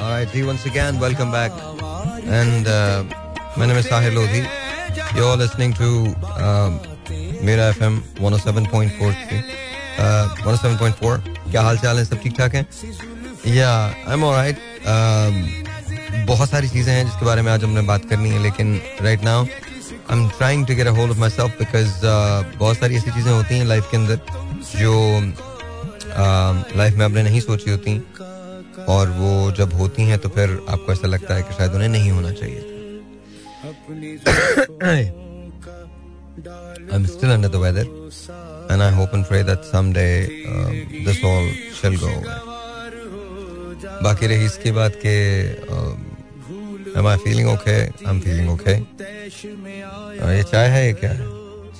Alright, G, once again, welcome back. And uh, my name is Sahil Lodhi. You're listening to um, Mera FM 107.4. Uh, 107.4. क्या हाल चाल है सब ठीक ठाक हैं या आई एम ऑलराइट बहुत सारी चीज़ें हैं जिसके बारे में आज हमने बात करनी है लेकिन right now I am trying to get a hold of myself because बहुत सारी ऐसी चीज़ें होती हैं लाइफ के अंदर जो लाइफ uh, में आपने नहीं सोची होती और वो जब होती हैं तो फिर आपको ऐसा लगता है कि शायद उन्हें नहीं होना चाहिए I'm still under the weather and I hope and pray that someday um, this all shall go away. बाकी रही इसकी बात के um, am I feeling okay? I'm feeling okay. Uh, ये चाय है ये क्या है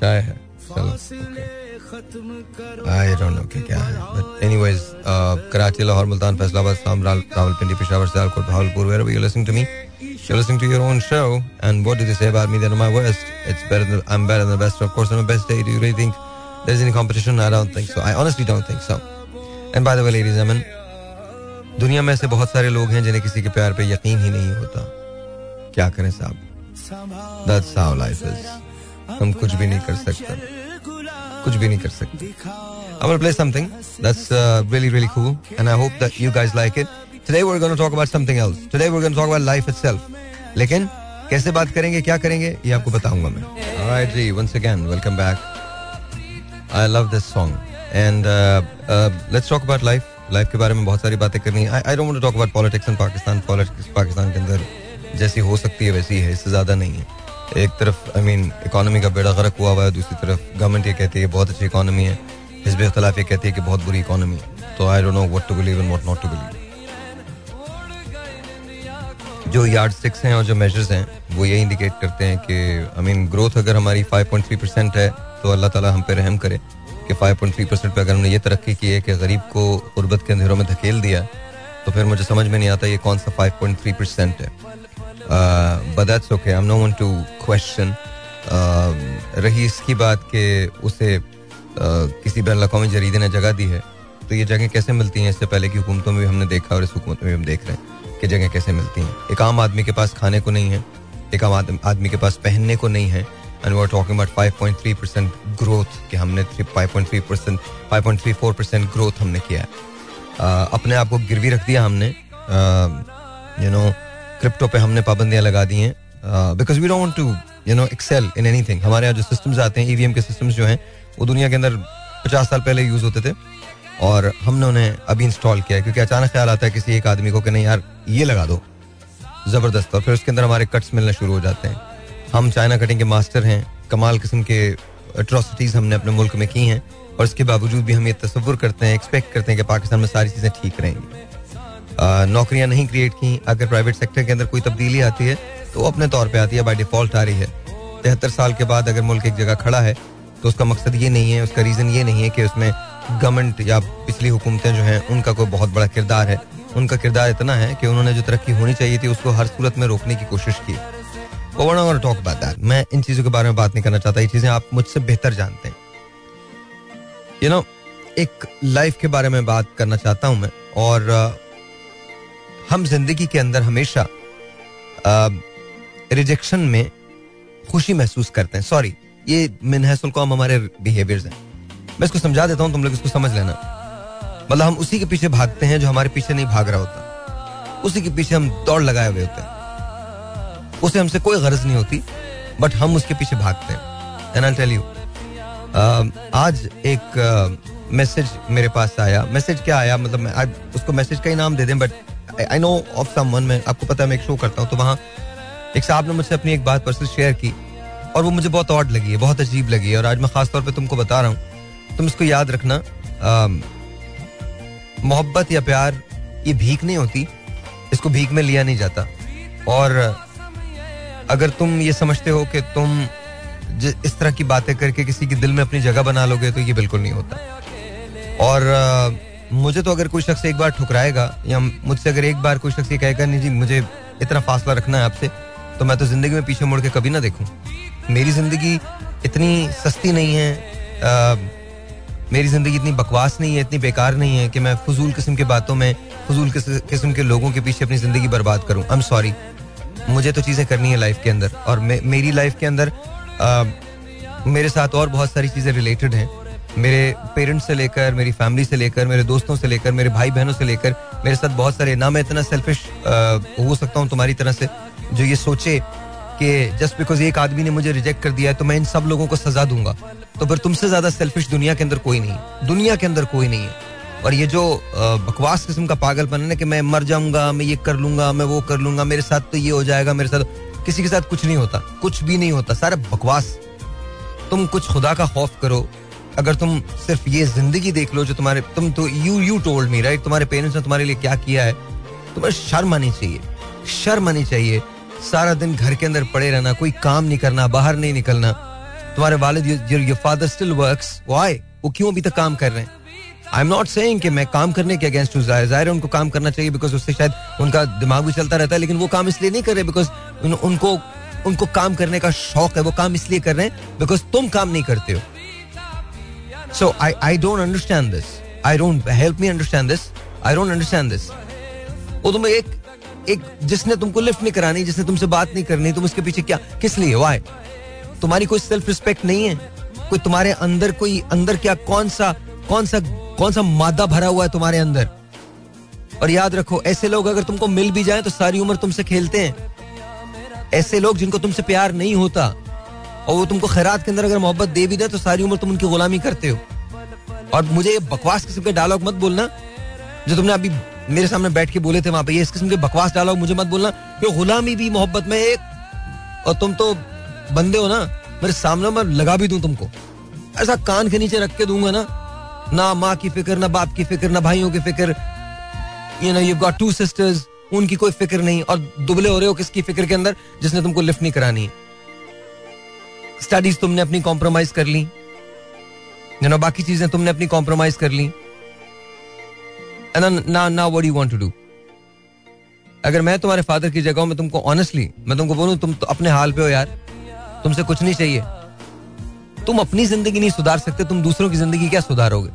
चाय है चलो okay. आई डोंट नो क्या है बट एनीवेज कराची लाहौर मुल्तान फैसलाबाद शाम Rawalpindi Peshawar Sialkot Bahawalpur where you listening to me You're listening to your own show, and what do they say about me? That I'm my worst. It's better. Than, I'm better than the best. Of course, I'm the best day. Do you really think there's any competition? I don't think so. I honestly don't think so. And by the way, ladies and gentlemen, दुनिया में ऐसे बहुत सारे लोग हैं जिन्हें किसी के प्यार पे यकीन ही नहीं होता क्या करें साहब That's how life is. हम कुछ भी नहीं कर सकते कुछ भी नहीं कर सकते I'm gonna play something that's uh, really really cool and I hope that you guys like it. Today we're gonna talk about something else. Today we're gonna talk about life itself. लेकिन कैसे बात करेंगे क्या करेंगे ये आपको बताऊँगा मैं Alright ji once again welcome back. I love this song and uh, uh, let's talk about life. Life के बारे में बहुत सारी बातें करनी है I don't talk about politics in Pakistan politics Pakistan के अंदर जैसी हो सकती है वैसी है इससे ज़्यादा नहीं है एक तरफ़ आई मीन इकोनॉमी का बेड़ा गर्क हुआ हुआ है, दूसरी तरफ़ गवर्नमेंट ये कहती है बहुत अच्छी इकोनॉमी है। हिजब इख्तलाफ ये कहती है कि बहुत बुरी इकोनॉमी है। तो I don't know what to believe and what not to believe जो यार्ड स्टिक्स हैं और जो मेजर्स हैं, वो ये इंडिकेट करते हैं कि आई मीन ग्रोथ अगर हमारी 5.3 परसेंट है तो अल्लाह ताला हम पे रहम करे कि 5.3 परसेंट पर अगर हमने ये तरक्की की है कि गरीब को गुर्बत के अंधेरों में धकेल दिया तो फिर मुझे समझ में नहीं आता ये कौन सा 5.3 परसेंट है। But that's okay I am no one to question रही इसकी बात कि उसे uh, किसी बैन अवी जरीदे ने जगह दी है तो ये जगह कैसे मिलती हैं? इससे पहले की हुकूमतों में भी हमने देखा और इस हुकूमत में भी हम देख रहे हैं कि जगह कैसे मिलती हैं। एक आम आदमी के पास खाने को नहीं है एक आम आदमी के पास पहनने को नहीं है and we are talking about 5.3 percent growth कि हमने 5.3 परसेंट 5.34 परसेंट ग्रोथ हमने किया है। Uh, अपने आप को गिरवी रख दिया हमने। यू नो क्रिप्टो पे हमने पाबंदियाँ लगा दी हैं। Because we don't to you know excel in anything हमारे यहाँ जो सिस्टम्स आते हैं ईवीएम के सिस्टम्स जो हैं, वो दुनिया के अंदर पचास साल पहले यूज़ होते थे। और हमने उन्हें अभी इंस्टॉल किया है, क्योंकि अचानक ख्याल आता है किसी एक आदमी को कि नहीं यार, ये लगा दो। ज़बरदस्त। और फिर उसके अंदर हमारे कट्स मिलना शुरू हो जाते हैं। हम चाइना कटिंग के मास्टर हैं। कमाल किस्म के अट्रॉसिटीज़ हमने अपने मुल्क में की हैं। और इसके बावजूद भी हम ये तस्वुर करते हैं एक्सपेक्ट करते हैं कि पाकिस्तान में सारी चीज़ें ठीक रहेंगी। नौकरियाँ नहीं क्रिएट की। अगर प्राइवेट सेक्टर के अंदर कोई तब्दीली आती है तो वो अपने तौर पर आती है बाई डिफ़ॉल्ट आ रही है। तिहत्तर साल के बाद अगर मुल्क एक जगह खड़ा है तो उसका मकसद ये नहीं है उसका रीज़न ये नहीं है कि उसमें गवर्नमेंट या पिछली हुकूमतें जो हैं उनका कोई बहुत बड़ा किरदार है। उनका किरदार इतना है कि उन्होंने जो तरक्की होनी चाहिए थी उसको हर सूरत में रोकने की कोशिश की। टॉक अबाउट दैट मैं इन चीज़ों के बारे में बात नहीं करना चाहता। ये चीज़ें आप मुझसे बेहतर जानते हैं। यू you नो know, एक लाइफ के बारे में बात करना चाहता हूँ मैं और हम ज़िंदगी के अंदर हमेशा रिजेक्शन में खुशी महसूस करते हैं। सॉरी ये मिनहसुल कौम हमारे बिहेवियर्स हैं। मैं इसको समझा देता हूँ, तुम लोग इसको समझ लेना। मतलब हम उसी के पीछे भागते हैं जो हमारे पीछे नहीं भाग रहा होता। उसी के पीछे हम दौड़ लगाए हुए होते हैं। उसे हमसे कोई गरज नहीं होती बट हम उसके पीछे भागते हैं। एंड आई टेल यू आज एक मैसेज मेरे पास आया। मैसेज क्या आया? मतलब मैं उसको मैसेज का ही नाम दे दें but I know of someone मैं आपको पता है मैं एक शो करता हूँ तो वहाँ एक साहब ने मुझसे अपनी एक बात पर्सनल शेयर की और वो मुझे बहुत ऑड लगी है बहुत अजीब लगी है और आज मैं खास तौर पे तुमको बता रहा हूँ तुम इसको याद रखना मोहब्बत या प्यार ये भीख नहीं होती इसको भीख में लिया नहीं जाता और अगर तुम ये समझते हो कि तुम इस तरह की बातें करके किसी के दिल में अपनी जगह बना लोगे तो ये बिल्कुल नहीं होता और आ, मुझे तो अगर कोई शख्स एक बार ठुकराएगा या मुझसे अगर एक बार कोई शख्स ये कहेगा नहीं जी मुझे इतना फासला रखना है आपसे तो मैं तो ज़िंदगी में पीछे मुड़ के कभी ना देखूँ। मेरी ज़िंदगी इतनी सस्ती नहीं है आ, मेरी ज़िंदगी इतनी बकवास नहीं है इतनी बेकार नहीं है कि मैं फजूल किस्म की बातों में फजूल किस्म के लोगों के पीछे अपनी ज़िंदगी बर्बाद करूँ। आई एम सॉरी मुझे तो चीज़ें करनी है लाइफ के अंदर और मेरी लाइफ के अंदर मेरे साथ और बहुत सारी चीज़ें रिलेटेड हैं। मेरे पेरेंट्स से लेकर, मेरी फैमिली से लेकर, मेरे दोस्तों से लेकर, मेरे भाई बहनों से लेकर, मेरे साथ बहुत सारे, ना मैं इतना सेल्फिश हो सकता हूँ तुम्हारी तरह से, जो ये सोचे कि जस्ट बिकॉज़ एक आदमी ने मुझे रिजेक्ट कर दिया है तो मैं इन सब लोगों को सजा दूँगा। तो फिर तुमसे ज़्यादा सेल्फिश दुनिया के अंदर कोई नहीं दुनिया के अंदर कोई नहीं है। और ये जो बकवास किस्म का पागलपन है कि मैं मर जाऊँगा, मैं ये कर लूँगा, मैं वो कर लूँगा, मेरे साथ तो ये हो जाएगा, मेरे साथ किसी के साथ कुछ नहीं होता, कुछ भी नहीं होता, सारा बकवास। तुम कुछ खुदा का खौफ करो अगर तुम सिर्फ़ ये ज़िंदगी देख लो जो तुम्हारे तुम तो you you told me right तुम्हारे पेरेंट्स ने तुम्हारे लिए क्या किया है? तुम्हें शर्म आनी चाहिए शर्म आनी चाहिए। सारा दिन घर के अंदर पड़े रहना कोई काम नहीं करना बाहर नहीं निकलना। तुम्हारे वालिद your father still works why वो क्यों अभी तक काम कर रहे हैं? आई एम नॉट सेइंग कि मैं काम करने के अगेंस्ट हूँ। ज़ाहिर है उनको काम करना चाहिए बिकॉज़ उससे शायद उनका दिमाग भी चलता रहता है लेकिन वो काम इसलिए नहीं कर रहे बिकॉज़ उन, उनको उनको काम करने का शौक है। वो काम इसलिए कर रहे हैं बिकॉज़ तुम काम नहीं करते हो। So I I don't understand this I don't help me understand this I don't understand this वो तुम्हें एक एक, जिसने तुमको लिफ्ट नहीं करानी, जिसने तुमसे बात नहीं करनी, तुम उसके पीछे क्या, किस लिए? वाई तुम्हारी कोई सेल्फ रिस्पेक्ट नहीं है? कोई तुम्हारे अंदर कोई, अंदर क्या, कौन सा कौन सा कौन सा मादा भरा हुआ है तुम्हारे अंदर? और याद रखो, ऐसे लोग अगर तुमको मिल भी जाए तो सारी उम्र तुमसे खेलते हैं। ऐसे लोग जिनको तुमसे प्यार नहीं होता और वो तुमको खैरात के अंदर अगर मोहब्बत दे भी दे तो सारी उम्र तुम उनकी गुलामी करते हो। और मुझे ये बकवास किस्म के डायलॉग मत बोलना, जो तुमने अभी मेरे सामने बैठ के बोले थे वहाँ पे। ये इस किस्म के बकवास डायलॉग मुझे मत बोलना, कि गुलामी भी मोहब्बत में एक, और तुम तो बंदे हो ना, मेरे सामने मैं लगा भी दूँ तुमको। ऐसा कान के नीचे रख के दूँगा ना ना माँ की फ़िक्र, ना बाप की फ़िक्र, ना भाइयों की फ़िक्र। You know you got two sisters उनकी कोई फ़िक्र नहीं, और दुबले हो रहे हो किसकी फ़िक्र के अंदर, जिसने तुमको लिफ्ट नहीं करानी है। स्टडीज़ तुमने अपनी कॉम्प्रोमाइज कर ली। नो बाकी चीज़ें तुमने अपनी कॉम्प्रोमाइज कर ली। ना ना what you want to do अगर मैं तुम्हारे फादर की जगह मैं तुमको ऑनेस्टली मैं तुमको बोलूँ, तुम तो अपने हाल पे हो यार। तुमसे कुछ नहीं चाहिए। तुम अपनी ज़िंदगी नहीं सुधार सकते, तुम दूसरों की ज़िंदगी क्या सुधारोगे?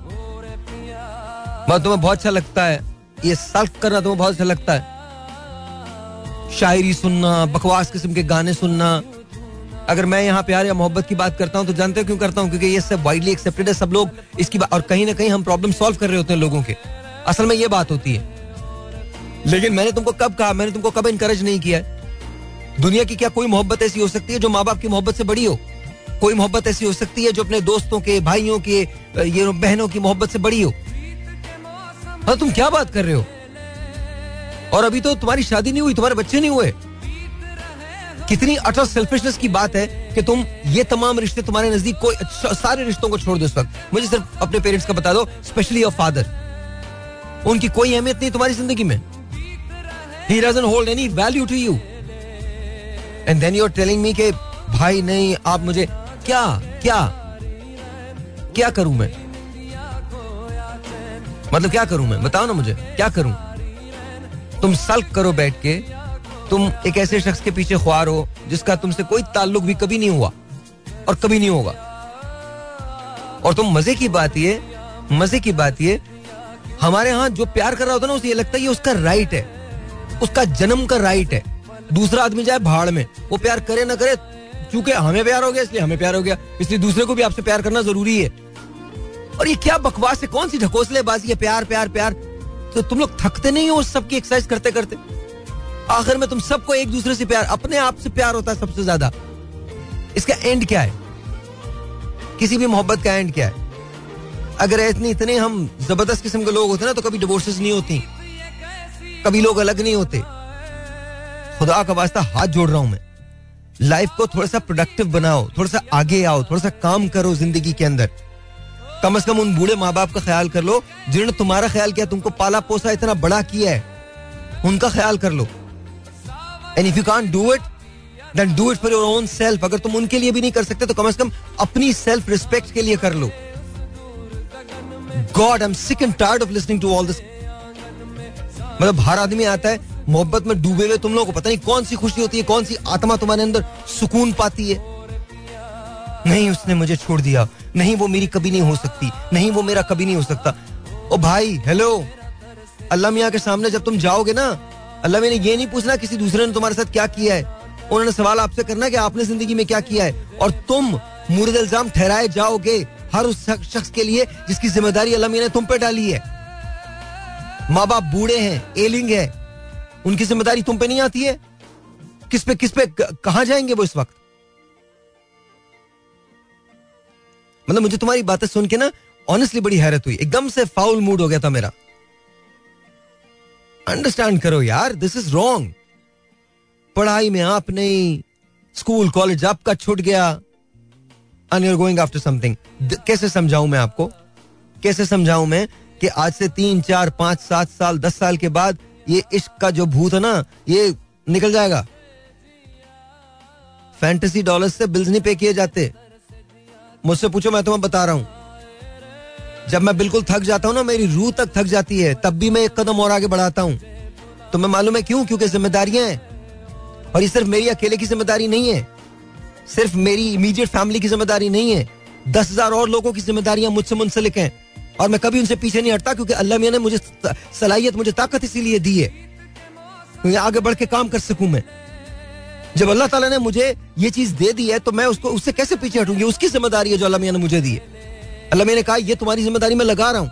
मैं तुम्हें बहुत अच्छा लगता है। ये सल्फ करना तुम्हें बहुत अच्छा लगता है। शायरी सुनना, बकवास किस्म के गाने सुनना अगर मैं यहाँ प्यार या मोहब्बत की बात करता हूँ तो जानते हो क्यों करता हूँ? क्योंकि ये सब वाइडली एक्सेप्टेड है सब लोग इसकी और कहीं ना कहीं हम प्रॉब्लम सॉल्व कर रहे होते हैं लोगों के। असल में ये बात होती है। लेकिन मैंने तुमको कब कहा? मैंने तुमको कब इंकरेज नहीं किया दुनिया की क्या कोई मोहब्बत ऐसी हो सकती है जो माँ बाप की मोहब्बत से बड़ी हो? कोई मोहब्बत ऐसी हो सकती है जो अपने दोस्तों के, भाइयों के, ये बहनों की मोहब्बत से बड़ी हो? हाँ तुम क्या बात कर रहे हो? और अभी तो तुम्हारी शादी नहीं हुई, तुम्हारे बच्चे नहीं हुए। कितनी अटर सेल्फिशनेस की बात है कि तुम ये तमाम रिश्ते तुम्हारे नज़दीक कोई सारे रिश्तों को छोड़ दो इस वक्त। मुझे सिर्फ़ अपने पेरेंट्स का बता दो स्पेशली योर फादर उनकी कोई अहमियत नहीं तुम्हारी ज़िंदगी में। He doesn't hold any value to you and then you are telling me के, भाई, नहीं, आप मुझे क्या क्या क्या करूँ मैं? मतलब क्या करूँ मैं? बताओ ना मुझे, क्या करूँ? तुम सल्क करो बैठ के। तुम एक ऐसे शख्स के पीछे ख्वार हो, जिसका तुमसे कोई ताल्लुक भी कभी नहीं हुआ और कभी नहीं होगा। और तुम मज़े की बात ये, मज़े की बात ये, हमारे यहाँ जो प्यार कर रहा होता ना, उसे ये लगता है ये उसका राइट है, उसका जन्म का राइट है। दूसरा आदमी जाए भाड़ में, वो प्यार करे ना करे क्योंकि हमें प्यार हो गया, इसलिए हमें प्यार हो गया, इसलिए दूसरे को भी आपसे प्यार करना ज़रूरी है। और ये क्या बकवास है? कौन सी ढकोसलेबाजी है? प्यार प्यार प्यार। तो तुम लोग थकते नहीं हो उस सबकी एक्सरसाइज करते करते आखिर में तुम सबको एक दूसरे से प्यार, अपने आप से प्यार होता है सबसे ज़्यादा। इसका एंड क्या है? किसी भी मोहब्बत का एंड क्या है? अगर इतने इतने हम ज़बरदस्त किस्म के लोग होते ना तो कभी डिवोर्सेस नहीं होती। कभी लोग अलग नहीं होते। खुदा का वास्ता हाथ जोड़ रहा हूँ मैं। लाइफ को थोड़ा सा प्रोडक्टिव बनाओ, थोड़ा सा आगे आओ, थोड़ा सा काम करो ज़िंदगी के अंदर। कम से कम उन बूढ़े माँ बाप का ख्याल कर लो, जिन्होंने तुम्हारा ख्याल किया, तुमको पाला पोसा इतना बड़ा किया है, उनका ख्याल कर लो। And if you can do it then do it for your own self अगर तुम उनके लिए भी नहीं कर सकते तो कम से कम अपनी सेल्फ रिस्पेक्ट के लिए कर लो। God I am sick and tired of listening to all this मतलब हर आदमी आता है, मोहब्बत में डूबे हुए तुम लोगों को पता नहीं कौन सी खुशी होती है, कौन सी आत्मा तुम्हारे अंदर सुकून पाती है। नहीं, उसने मुझे छोड़ दिया। नहीं, वो मेरी कभी नहीं हो सकती। नहीं, वो मेरा कभी नहीं हो सकता। ओ भाई हेलो अल्लाह मियाँ के सामने जब तुम जाओगे ना अल्लाह मियाँ ने ये नहीं पूछना किसी दूसरे ने तुम्हारे साथ क्या किया है। उन्होंने सवाल आपसे करना कि आपने ज़िंदगी में क्या किया है। और तुम मुर्द इल्ज़ाम ठहराए जाओगे हर उस शख्स के लिए जिसकी ज़िम्मेदारी अल्लाह मियाँ ने तुम पे डाली है। माँ बाप बूढ़े हैं, एलिंग है, उनकी ज़िम्मेदारी तुम पे नहीं आती है। किस पे किस पे कहा जाएँगे वो इस वक्त? मतलब मुझे तुम्हारी बातें सुन के ना ऑनेस्टली बड़ी हैरत हुई। एकदम से फाउल मूड हो गया था मेरा। अंडरस्टैंड करो यार दिस इज़ रॉन्ग पढ़ाई में आप नहीं स्कूल कॉलेज आपका छूट गया and you're going after something कैसे समझाऊं मैं आपको? कैसे समझाऊं मैं कि आज से तीन, चार, पाँच, सात साल, दस साल के बाद ये इश्क का जो भूत है ना, ये निकल जाएगा? फैंटेसी डॉलर से बिल्स नहीं पे किए जाते। मुझसे पूछो, मैं तुम्हें बता रहा हूँ। जब मैं बिल्कुल थक जाता हूँ ना, मेरी रूह तक थक जाती है, तब भी मैं एक कदम और आगे बढ़ाता हूँ। तो मैं मालूम है क्यों? क्योंकि जिम्मेदारियाँ हैं। और ये सिर्फ़ मेरी अकेले की ज़िम्मेदारी नहीं है। सिर्फ़ मेरी इमीडिएट फैमिली की ज़िम्मेदारी नहीं है। दस हज़ार और लोगों की जिम्मेदारियाँ मुझसे मुंसलिक हैं। और मैं कभी उनसे पीछे नहीं हटता, क्योंकि अल्लाह मियाँ ने मुझे सलाहियत, मुझे ताकत इसीलिए दी है। क्योंकि आगे बढ़ के काम कर सकूँ मैं। जब अल्लाह ताला ने मुझे ये चीज़ दे दी है तो मैं उसको, उससे कैसे पीछे हटूँगी उसकी ज़िम्मेदारी है जो अल्लाह मियाँ ने मुझे दी है। अल्लाह मियाँ ने कहा, ये तुम्हारी ज़िम्मेदारी मैं लगा रहा हूँ।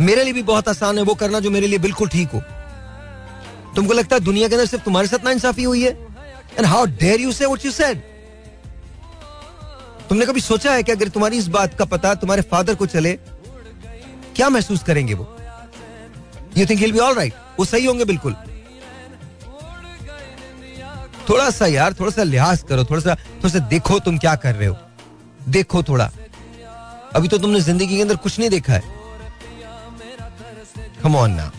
मेरे लिए भी बहुत आसान है वो करना जो मेरे लिए बिल्कुल ठीक हो। तुमको लगता है दुनिया के अंदर सिर्फ़ तुम्हारे साथ ना इंसाफी हुई है? And how dare you say what you said तुमने कभी सोचा है कि अगर तुम्हारी इस बात का पता तुम्हारे फादर को चले, क्या महसूस करेंगे वो? You think be all right वो सही होंगे बिल्कुल। थोड़ा सा यार, थोड़ा सा लिहाज करो, थोड़ा सा थोड़ा सा देखो तुम क्या कर रहे हो। देखो थोड़ा। अभी तो तुमने ज़िंदगी के अंदर कुछ नहीं देखा है। ऑन ना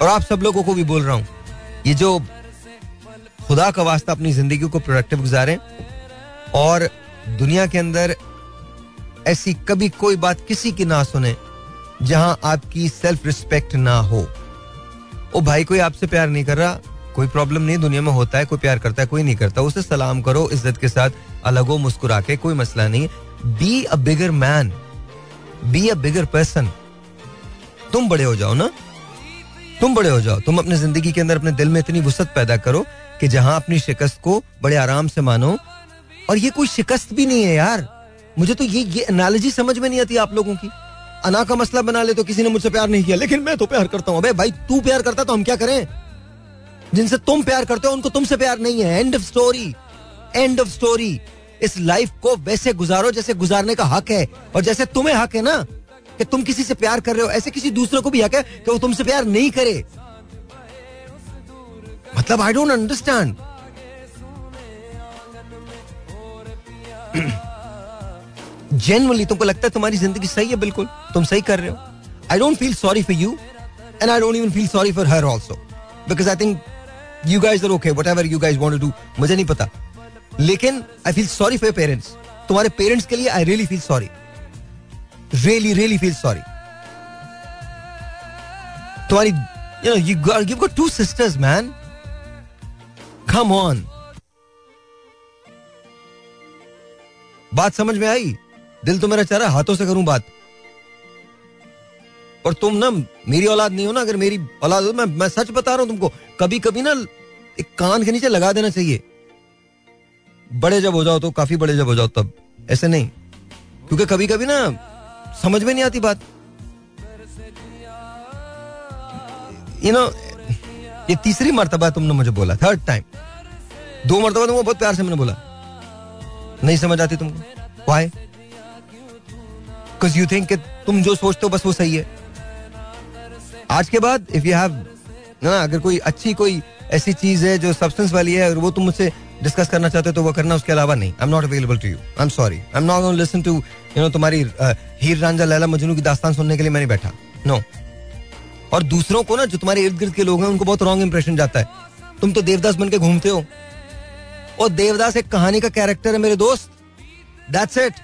और आप सब लोगों को भी बोल रहा हूँ, ये जो खुदा का वास्ता अपनी ज़िंदगी को प्रोडक्टिव गुजारें, और दुनिया के अंदर ऐसी कभी कोई बात किसी की ना सुने, जहाँ आपकी सेल्फ रिस्पेक्ट ना हो। ओ भाई, कोई आपसे प्यार नहीं कर रहा? कोई प्रॉब्लम नहीं, दुनिया में होता है, कोई प्यार करता है, कोई नहीं करता, उसे सलाम करो, इज़्ज़त के साथ अलग हो मुस्कुरा के कोई मसला नहीं। Be a bigger man be a bigger person तुम बड़े हो जाओ ना, तुम बड़े हो जाओ। तुम अपनी ज़िंदगी के अंदर, अपने दिल में इतनी वसत पैदा करो कि जहाँ अपनी शिकस्त को बड़े आराम से मानो। और ये कोई शिकस्त भी नहीं है यार। मुझे तो ये ये एनालॉजी समझ में नहीं आती आप लोगों की। अना का मसला बना ले तो किसी ने मुझसे प्यार नहीं किया, लेकिन मैं तो प्यार करता हूँ। भाई, तू प्यार करता तो हम क्या करें? जिनसे तुम प्यार करते हो, उनको तुमसे प्यार नहीं है। End of story end of story इस लाइफ को वैसे गुजारो जैसे गुजारने का हक है। और जैसे तुम्हें हक है ना, कि तुम किसी से प्यार कर रहे हो, ऐसे किसी दूसरे को भी हक है कि वो तुमसे प्यार नहीं करे। मतलब आई डोंट अंडरस्टैंड जेनवनली तुमको लगता है तुम्हारी ज़िंदगी सही है? बिल्कुल। तुम सही कर रहे हो। I don't feel sorry for you and I don't even feel sorry for her also because I think you guys are okay whatever you guys want do मुझे नहीं पता। लेकिन I feel sorry for parents तुम्हारे parents के लिए I really feel sorry really really feel sorry तुम्हारी you know you you got two sisters man come on बात समझ में आई? दिल तो मेरा चाह रहा हाथों से करूँ बात। और तुम ना, मेरी औलाद नहीं हो ना, अगर मेरी औलाद मैं मैं सच बता रहा हूँ तुमको। कभी कभी ना एक कान के नीचे लगा देना चाहिए। बड़े जब हो जाओ तो काफ़ी बड़े जब हो जाओ तब। ऐसे नहीं। क्योंकि कभी कभी ना समझ में नहीं आती बात। यू नो ये तीसरी मरतबा तुमने मुझे बोला थर्ड टाइम दो मरतबा तुमको बहुत प्यार से मैंने बोला। नहीं समझ आती तुमको? वाई यू थिंक तुम जो सोचते हो बस वो सही है। आज के बाद इफ़ यू हैव ना, अगर कोई अच्छी कोई ऐसी चीज़ है जो सब्सटेंस वाली है अगर वो तुम मुझसे डिस्कस करना चाहते हो तो वो करना, उसके अलावा नहीं। I am not available to you I am sorry I am not listen to you no तुम्हारी हीर रांझा, लैला मजनू की दास्तान सुनने के लिए मैं नहीं बैठा। No no. और दूसरों को ना, जो तुम्हारे इर्द गिर्द के लोग हैं, उनको बहुत रॉन्ग इंप्रेशन जाता है। तुम तो देवदास बन के घूमते हो। और देवदास एक कहानी का कैरेक्टर है मेरे दोस्त। दैट्स इट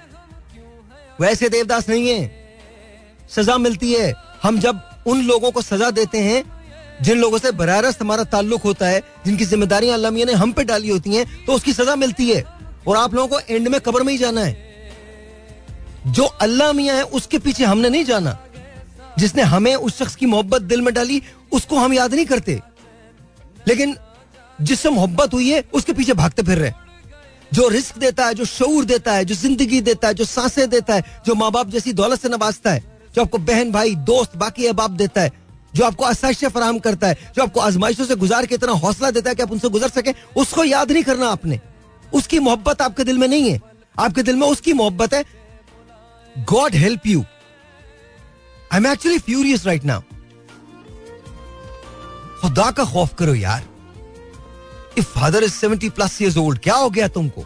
वैसे देवदास नहीं है। सजा मिलती है। हम जब उन लोगों को सजा देते हैं जिन लोगों से बरारस्त हमारा ताल्लुक होता है, जिनकी जिम्मेदारियाँ अल्लाह ने हम पे डाली होती हैं तो उसकी सजा मिलती है। और आप लोगों को एंड में कब्र में ही जाना है। जो अल्लाह मियाँ है, उसके पीछे हमने नहीं जाना। जिसने हमें उस शख्स की मोहब्बत दिल में डाली, उसको हम याद नहीं करते। लेकिन जिससे मोहब्बत हुई है, उसके पीछे भागते फिर रहे। जो रिस्क देता है, जो शूर देता है, जो ज़िंदगी देता है, जो साँसें देता है, जो माँ बाप जैसी दौलत से नवाजता है, जो आपको बहन, भाई, दोस्त, बाकी अहबाब देता है जो आपको आसाइशें फराम करता है, जो आपको आजमाइशों से गुजार के इतना हौसला देता है कि आप उनसे गुजर सके, उसको याद नहीं करना आपने। उसकी मोहब्बत आपके दिल में नहीं है। आपके दिल में उसकी मोहब्बत है। God help you. I am actually furious right now खुदा का खौफ करो यार। If father is seventy plus years old क्या हो गया तुमको?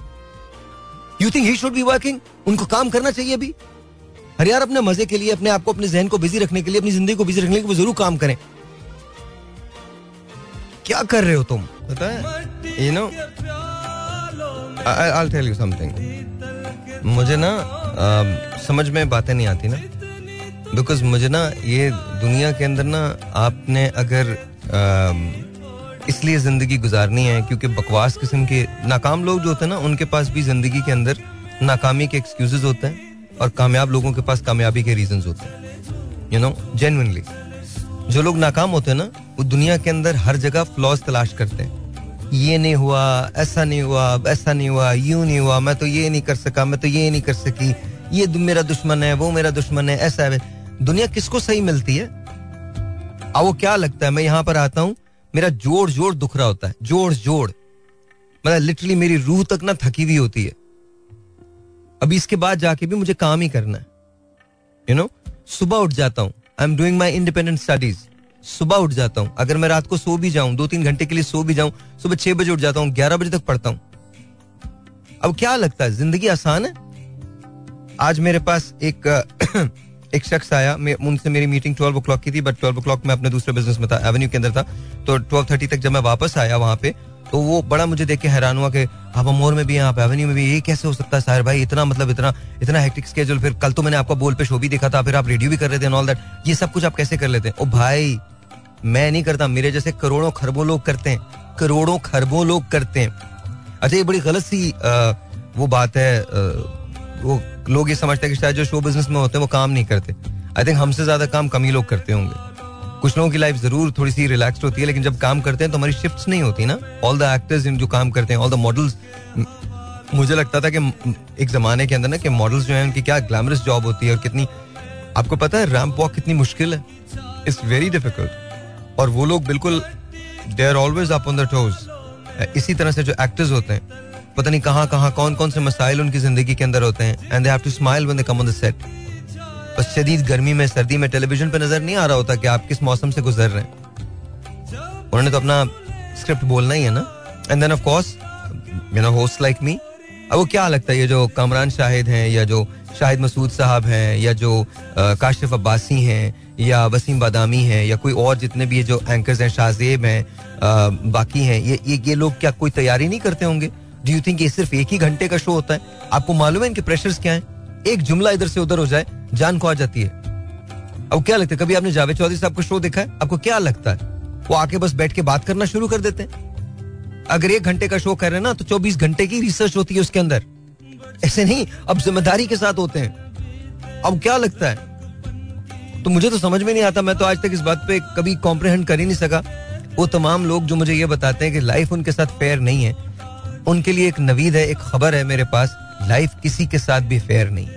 You think he should be working उनको काम करना चाहिए अभी? अरे यार अपने मज़े के लिए अपने आप को अपने जहन को बिज़ी रखने के लिए अपनी ज़िंदगी को बिज़ी रखने के लिए ज़रूर काम करें। क्या कर रहे हो तुम? पता है you know I tell you something मुझे ना uh, समझ में बातें नहीं आती ना। बिकॉज़ मुझे ना ये दुनिया के अंदर ना आपने अगर इसलिए ज़िंदगी गुजारनी है क्योंकि बकवास किस्म के नाकाम लोग जो होते हैं ना उनके पास भी ज़िंदगी के अंदर नाकामी के एक्सक्यूजेज होते हैं। और कामयाब लोगों के पास कामयाबी के रीजन होते हैं यू नो जेनवनली जो लोग नाकाम होते हैं ना, वो दुनिया के अंदर हर जगह फ्लॉज तलाश करते हैं। ये नहीं हुआ, ऐसा नहीं हुआ ऐसा नहीं हुआ, यूँ नहीं हुआ, मैं तो ये नहीं कर सका, मैं तो ये नहीं कर सकी, ये मेरा दुश्मन है, वो मेरा दुश्मन है, ऐसा है। दुनिया किसको सही मिलती है? अब वो क्या लगता है? मैं यहाँ पर आता हूँ, मेरा जोड़ जोड़ दुख रहा होता है जोड़ जोड़ मतलब लिटरली मेरी रूह तक ना थकी हुई होती है। अभी इसके बाद जाके भी मुझे काम ही करना है। यू नो सुबह उठ जाता हूँ। I am doing my independent studies सुबह उठ जाता हूँ। अगर मैं रात को सो भी जाऊँ, दो तीन घंटे के लिए सो भी जाऊँ, सुबह छह बजे उठ जाता हूँ, ग्यारह बजे तक पढ़ता हूँ। अब क्या लगता है, ज़िंदगी आसान है? आज मेरे पास एक एक शख्स आया। उनसे मेरी मीटिंग ट्वेल्व ओ क्लॉक की थी बट ट्वेल्व ओ मैं अपने दूसरे बिज़नेस में था एवेन्यू के अंदर था। तो ट्वेल्व थर्टी तक जब मैं वापस आया वहाँ पे तो वो बड़ा मुझे देख के हैरान हुआ कि आप अमोर में भी हैं, आप एवेन्यू में भी ये कैसे हो सकता है साहिर भाई? इतना मतलब इतना इतना हेक्टिक स्केजूल फिर कल तो मैंने आपका बोल पे शो भी देखा था, फिर आप रेडियो भी कर रहे थे ऑल दैट ये सब कुछ आप कैसे कर लेते हैं? ओ भाई, मैं नहीं करता। मेरे जैसे करोड़ों खरबों लोग करते हैं। करोड़ों खरबों लोग करते हैं। अच्छा ये बड़ी गलत सी वो बात है वो लोग ये समझते हैं कि शायद जो शो बिज़नेस में होते हैं, वो काम नहीं करते। आई थिंक हमसे ज़्यादा काम कम ही लोग करते होंगे। कुछ लोगों की लाइफ ज़रूर थोड़ी सी रिलैक्स होती है, लेकिन जब काम करते हैं तो हमारी शिफ्ट नहीं होती ना। ऑल द एक्टर्स जो काम करते हैं ऑल द मॉडल्स मुझे लगता था कि एक जमाने के अंदर ना कि मॉडल्स जो है, उनकी क्या ग्लैमरस जॉब होती है और कितनी, आपको पता है रैम्प वॉक कितनी मुश्किल है? इट्स वेरी डिफ़िकल्ट और वो लोग बिल्कुल they are always up on the toes इसी तरह से जो एक्टर्स होते हैं, पता नहीं कहाँ कहाँ कौन कौन से मसाइल उनकी ज़िंदगी के अंदर होते हैं and they have to smile when they come on the set बस शदीद गर्मी में, सर्दी में टेलीविज़न पे नज़र नहीं आ रहा होता कि आप किस मौसम से गुजर रहे हैं। उन्होंने तो अपना स्क्रिप्ट बोलना ही है ना। And then of course you know host like me अब वो क्या लगता है, ये जो कामरान शाहिद हैं, या जो शाहिद मसूद साहब हैं, या जो काशिफ अब्बासी हैं, या वसीम बादामी हैं, या कोई और जितने भी ये जो एंकर्स हैं, शाहजेब हैं बाकी हैं, ये ये ये लोग क्या कोई तैयारी नहीं करते होंगे? डू यू थिंक ये सिर्फ़ एक ही घंटे का शो होता है? आपको मालूम है इनके प्रेशर्स क्या हैं? एक जुमला इधर से उधर हो जाए, जान को आ जाती है। अब क्या लगता है, कभी आपने जावेद चौधरी साहब का शो देखा है? आपको क्या लगता है? वो आके बस बैठ के बात करना शुरू कर देते हैं। अगर एक घंटे का शो कर रहे हैं ना तो चौबीस घंटे की रिसर्च होती है उसके अंदर। ऐसे नहीं, अब ज़िम्मेदारी के साथ होते हैं। अब क्या लगता है? तो मुझे तो समझ में नहीं आता, मैं तो आज तक इस बात पे कभी कॉम्प्रहेंड कर ही नहीं सका। वो तमाम लोग जो मुझे ये बताते हैं कि लाइफ उनके साथ फेयर नहीं है। उनके लिए एक नवीद है, एक खबर है मेरे पास। लाइफ किसी के साथ भी फेयर नहीं।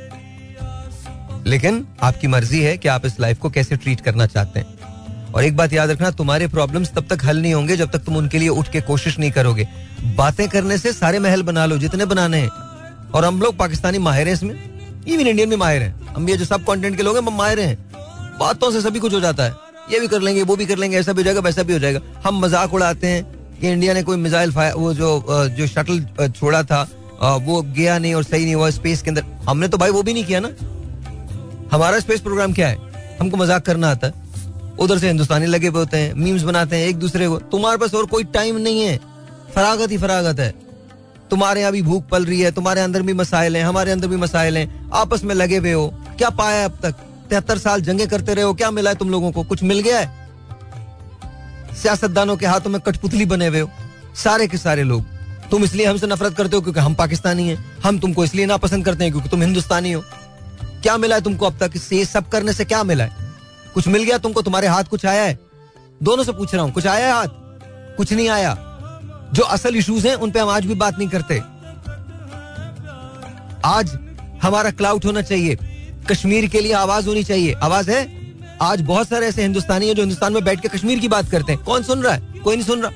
लेकिन आपकी मर्ज़ी है कि आप इस लाइफ को कैसे ट्रीट करना चाहते हैं। और एक बात याद रखना, तुम्हारे प्रॉब्लम्स तब तक हल नहीं होंगे जब तक तुम उनके लिए उठ के कोशिश नहीं करोगे। बातें करने से सारे महल बना लो, जितने बनाने हैं। और हम लोग पाकिस्तानी माहिर हैं इसमें। इवन इंडियन भी माहिर हैं। हम ये जो सब कंटेंट के लोग हैं माहिर हैं। बातों से सभी कुछ हो जाता है। ये भी कर लेंगे, वो भी कर लेंगे, ऐसा भी हो जाएगा, वैसा भी हो जाएगा। हम मज़ाक उड़ाते हैं कि इंडिया ने कोई मिसाइल वो जो जो शटल छोड़ा था वो गया नहीं और सही नहीं हुआ स्पेस के अंदर। हमने तो भाई वो भी नहीं किया ना। हमारा स्पेस प्रोग्राम क्या है? हमको मज़ाक करना आता है। उधर से हिंदुस्तानी लगे हुए होते हैं मीम्स बनाते हैं एक दूसरे को। तुम्हारे पास और कोई टाइम नहीं है। फरागत ही फरागत है। तुम्हारे यहाँ भी भूख पल रही है, तुम्हारे अंदर भी मसाइल हैं, हमारे अंदर भी मसाइल हैं। आपस में लगे हुए हो। क्या पाया अब तक? तिहत्तर साल जंगे करते रहे हो, क्या मिला है तुम लोगों को? कुछ मिल गया है? सियासतदानों के हाथों में कठपुतली बने हुए हो। सारे के सारे लोग। तुम इसलिए हमसे नफरत करते हो क्योंकि हम पाकिस्तानी हैं। हम तुमको इसलिए ना पसंद करते हैं क्योंकि तुम हिंदुस्तानी हो। क्या मिला है तुमको अब तक? इससे सब करने से क्या मिला है? कुछ मिल गया तुमको? तुम्हारे हाथ कुछ आया है? दोनों से पूछ रहा हूँ। कुछ आया है हाथ? कुछ नहीं आया। जो असल इश्यूज़ हैं, उन पे हम आज भी बात नहीं करते। आज हमारा क्लाउड होना चाहिए। कश्मीर के लिए आवाज़ होनी चाहिए। आवाज़ है? आज बहुत सारे ऐसे हिंदुस्तानी हैं जो हिंदुस्तान में बैठ के कश्मीर की बात करते हैं। कौन सुन रहा है? कोई नहीं सुन रहा।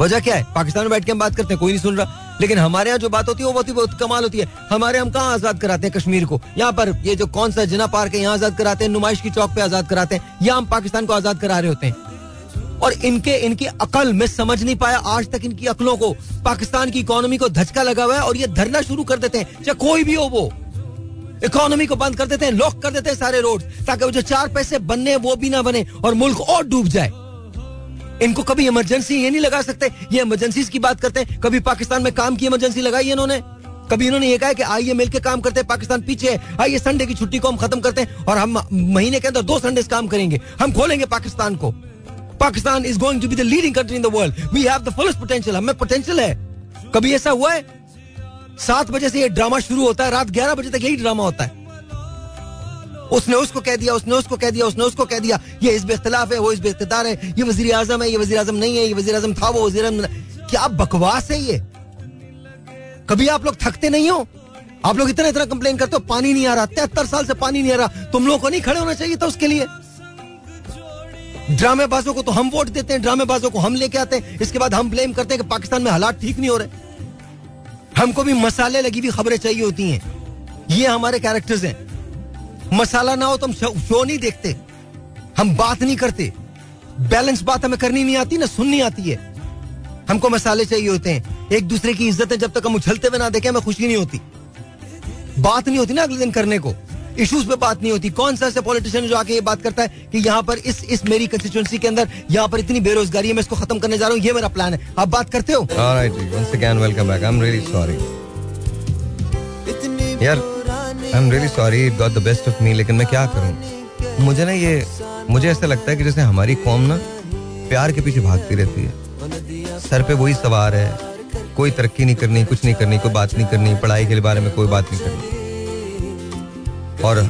वजह क्या है? पाकिस्तान में बैठ के हम बात करते हैं, कोई नहीं सुन रहा। लेकिन हमारे यहाँ जो बात होती है, वो बहुत ही बहुत कमाल होती है। हमारे हम कहाँ आज़ाद कराते हैं कश्मीर को? यहाँ पर ये जो कौन सा जिना पार्क है, यहाँ आज़ाद कराते हैं, नुमाइश की चौक पे आज़ाद कराते हैं, या हम पाकिस्तान को आज़ाद करा रहे होते हैं? और इनके, इनकी अकल में समझ नहीं पाया आज तक इनकी अकलों को। पाकिस्तान की इकोनॉमी को धचका लगा हुआ है और ये धरना शुरू कर देते हैं, चाहे कोई भी हो वो। इकोनॉमी को बंद कर देते हैं, लॉक कर देते हैं सारे रोड, ताकि वो जो चार पैसे बनने वो भी ना बने और मुल्क और डूब जाए। इनको कभी इमरजेंसी ये नहीं लगा सकते। ये इमरजेंसी की बात करते हैं। कभी पाकिस्तान में काम की इमरजेंसी लगाई इन्होंने। कभी इन्होंने ये कहा कि आइए मिलकर काम करते हैं, पाकिस्तान पीछे है। आइए संडे की छुट्टी को हम खत्म करते हैं और हम महीने के अंदर दो संडे काम करेंगे। हम खोलेंगे पाकिस्तान को। Pakistan is going to be the leading country in the world we have the fullest potential हमें पोटेंशियल है। कभी ऐसा हुआ है? सात बजे से ये ड्रामा शुरू होता है, रात ग्यारह बजे तक यही ड्रामा होता है। उसने उसको कह दिया, उसने उसको कह दिया, उसने उसको कह दिया, ये इस इख्तलाफ है, वो इस इख्तार है, ये वज़ीर आज़म है, ये वज़ीर आज़म नहीं है, ये वज़ीर आज़म था, वो वजी क्या बकवास है ये? कभी आप लोग थकते नहीं हो? आप लोग इतना इतना कंप्लेन करते हो, पानी नहीं आ रहा, तिहत्तर साल से पानी नहीं आ रहा, तुम लोगों को नहीं खड़े होना चाहिए था उसके लिए? ड्रामेबाजों को तो हम वोट देते हैं, ड्रामेबाजों को हम लेके आते हैं, इसके बाद हम ब्लेम करते हैं कि पाकिस्तान में हालात ठीक नहीं हो रहे। हमको भी मसाले लगी हुई खबरें चाहिए होती हैं। ये हमारे कैरेक्टर्स हैं। मसाला ना हो तो हम शो नहीं देखते। हम बात नहीं करते। बैलेंस बात हमें करनी नहीं आती ना सुननी आती है। हमको मसाले चाहिए होते हैं। एक दूसरे की इज़्ज़त है जब तक हम उछलते हुए ना देखें हमें खुशी नहीं होती। बात नहीं होती ना अगले दिन करने को। इश्यूज़ पे बात नहीं होती। कौन सा ऐसे पॉलिटिशियन जो आके ये बात करता है कि यहाँ पर इस इस मेरी कंस्टिट्यूंसी के अंदर यहाँ पर इतनी बेरोजगारी है मैं इसको खत्म करने जा रहा हूँ ये मेरा प्लान है। आप बात करते हो? यार I am really sorry got the best of me लेकिन मैं क्या करूँ? मुझे ना ये, मुझे ऐसा लगता है कि जैसे हमारी कौम ना प्यार के पीछे भागती रहती है। सर पे वही सवार है, कोई तरक्की नहीं करनी, कुछ नहीं करनी, कोई बात नहीं करनी, पढ़ाई के बारे में कोई बात नहीं करनी। और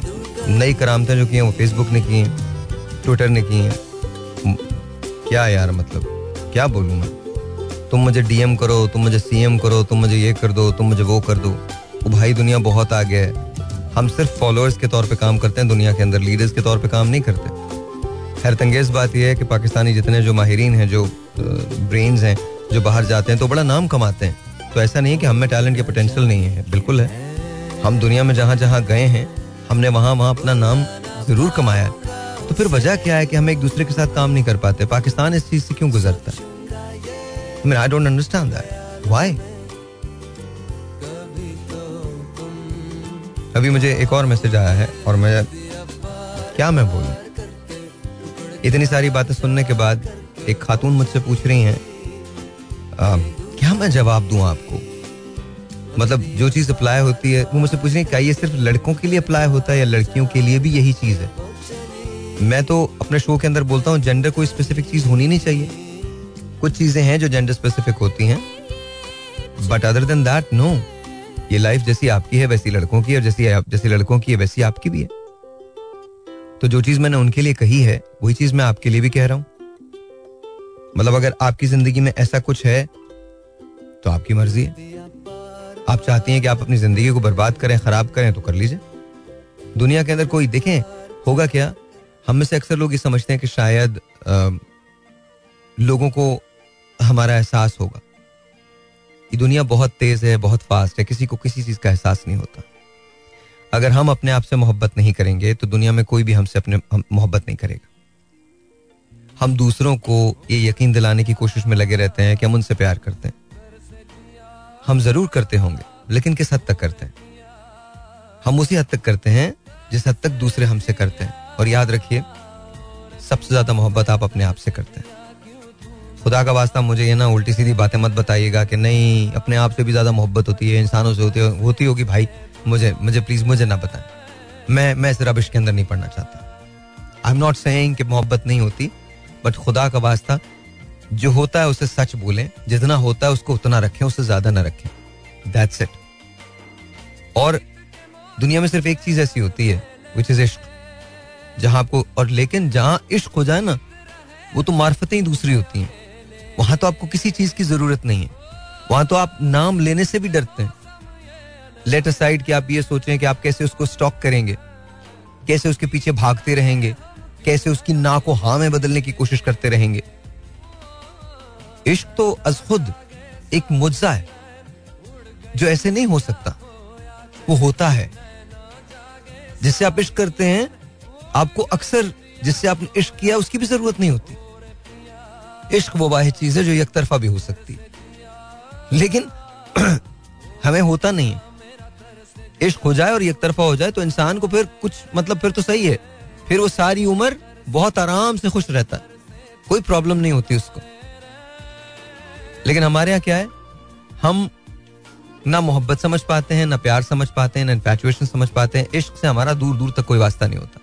नई करामतें जो की हैं वो फेसबुक ने की हैं ट्विटर ने की हैं क्या यार मतलब क्या बोलूँ मैं? तुम मुझे डीएम करो, तुम मुझे सीएम करो, तुम मुझे ये कर दो, तुम मुझे वो कर दो। वो भाई दुनिया बहुत आगे है। हम सिर्फ़ फॉलोअर्स के तौर पे काम करते हैं, दुनिया के अंदर लीडर्स के तौर पे काम नहीं करते। हैरत अंगेज बात यह है कि पाकिस्तानी जितने जो माहरीन हैं, जो ब्रेन्स हैं, जो बाहर जाते हैं तो बड़ा नाम कमाते हैं। तो ऐसा नहीं है कि हमें टैलेंट या पोटेंशियल नहीं है, बिल्कुल है। हम दुनिया में जहाँ जहाँ गए हैं, हमने वहाँ वहाँ अपना नाम ज़रूर कमाया है। तो फिर वजह क्या है कि हम एक दूसरे के साथ काम नहीं कर पाते? पाकिस्तान इस चीज़ से क्यों गुजरता है? आई डोंट अंडरस्टैंड दैट अभी मुझे एक और मैसेज आया है और मैं क्या मैं बोलूँ? इतनी सारी बातें सुनने के बाद एक खातून मुझसे पूछ रही हैं क्या मैं जवाब दूँ आपको? मतलब जो चीज़ अप्लाई होती है, वो मुझसे पूछ रही क्या ये सिर्फ़ लड़कों के लिए अप्लाई होता है या लड़कियों के लिए भी यही चीज़ है? मैं तो अपने शो के अंदर बोलता हूँ जेंडर कोई स्पेसिफिक चीज़ होनी नहीं चाहिए। कुछ चीज़ें हैं जो जेंडर स्पेसिफिक होती हैं but other than that no ये लाइफ जैसी आपकी है वैसी लड़कों की और जैसी जैसी लड़कों की है वैसी आपकी भी है। तो जो चीज़ मैंने उनके लिए कही है वही चीज़ मैं आपके लिए भी कह रहा हूँ। मतलब अगर आपकी ज़िंदगी में ऐसा कुछ है तो आपकी मर्ज़ी है। आप चाहती हैं कि आप अपनी ज़िंदगी को बर्बाद करें खराब करें तो कर लीजिए। दुनिया के अंदर कोई देखें होगा क्या? हम में से अक्सर लोग ये समझते हैं कि शायद आ, लोगों को हमारा एहसास होगा। ये दुनिया बहुत तेज है बहुत फास्ट है किसी को किसी चीज़ का एहसास नहीं होता। अगर हम अपने आप से मोहब्बत नहीं करेंगे तो दुनिया में कोई भी हमसे अपने हम, मोहब्बत नहीं करेगा। हम दूसरों को ये यकीन दिलाने की कोशिश में लगे रहते हैं कि हम उनसे प्यार करते हैं। हम ज़रूर करते होंगे लेकिन किस हद तक करते हैं? हम उसी हद तक करते हैं जिस हद तक दूसरे हमसे करते हैं। और याद रखिए सबसे ज़्यादा मोहब्बत आप अपने आप से करते हैं। खुदा का वास्ता मुझे ये ना उल्टी सीधी बातें मत बताइएगा कि नहीं, अपने आप से भी ज़्यादा मोहब्बत होती है, इंसानों से होती होती होगी भाई। मुझे मुझे प्लीज़ मुझे ना बताएँ। मैं मैं इस रबिश के अंदर नहीं पढ़ना चाहता। आई एम नॉट कि मोहब्बत नहीं होती बट खुदा का वास्ता जो होता है उसे सच बोलें, जितना होता है उसको उतना रखें, उससे ज़्यादा ना रखें। दैट्स इट और दुनिया में सिर्फ़ एक चीज़ ऐसी होती है विच इज़ इश्क। जहाँ आपको, और लेकिन जहाँ इश्क हो जाए ना, वो तो मार्फतें ही दूसरी होती हैं। वहाँ तो आपको किसी चीज़ की ज़रूरत नहीं है। वहाँ तो आप नाम लेने से भी डरते हैं। लेट असाइड कि आप ये सोचें कि आप कैसे उसको स्टॉक करेंगे, कैसे उसके पीछे भागते रहेंगे, कैसे उसकी ना को हाँ में बदलने की कोशिश करते रहेंगे। इश्क तो अज खुद एक मुज्जा है, जो ऐसे नहीं हो सकता। वो होता है। जिससे आप इश्क करते हैं, आपको अक्सर जिससे आपने इश्क किया, उसकी भी ज़रूरत नहीं होती। इश्क वो वाहिद चीज़ है जो एक तरफा भी हो सकती है। लेकिन हमें होता नहीं इश्क हो जाए और एक तरफा हो जाए तो इंसान को फिर कुछ मतलब फिर तो सही है। फिर वो सारी उम्र बहुत आराम से खुश रहता है। कोई प्रॉब्लम नहीं होती उसको। लेकिन हमारे यहाँ क्या है? हम ना मोहब्बत समझ पाते हैं, ना प्यार समझ पाते हैं, ना इन्फेचुएशन समझ पाते हैं। इश्क से हमारा दूर दूर तक कोई वास्ता नहीं होता।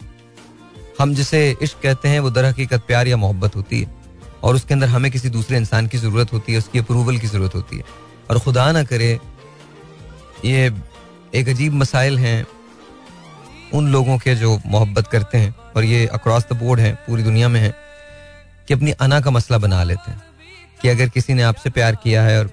हम जिसे इश्क कहते हैं वो दर हकीकत प्यार या मोहब्बत होती है। और उसके अंदर हमें किसी दूसरे इंसान की ज़रूरत होती है, उसकी अप्रूवल की ज़रूरत होती है। और खुदा ना करे, ये एक अजीब मसाइल हैं उन लोगों के जो मोहब्बत करते हैं और ये अक्रॉस द बोर्ड है, पूरी दुनिया में है, कि अपनी अना का मसला बना लेते हैं। कि अगर किसी ने आपसे प्यार किया है और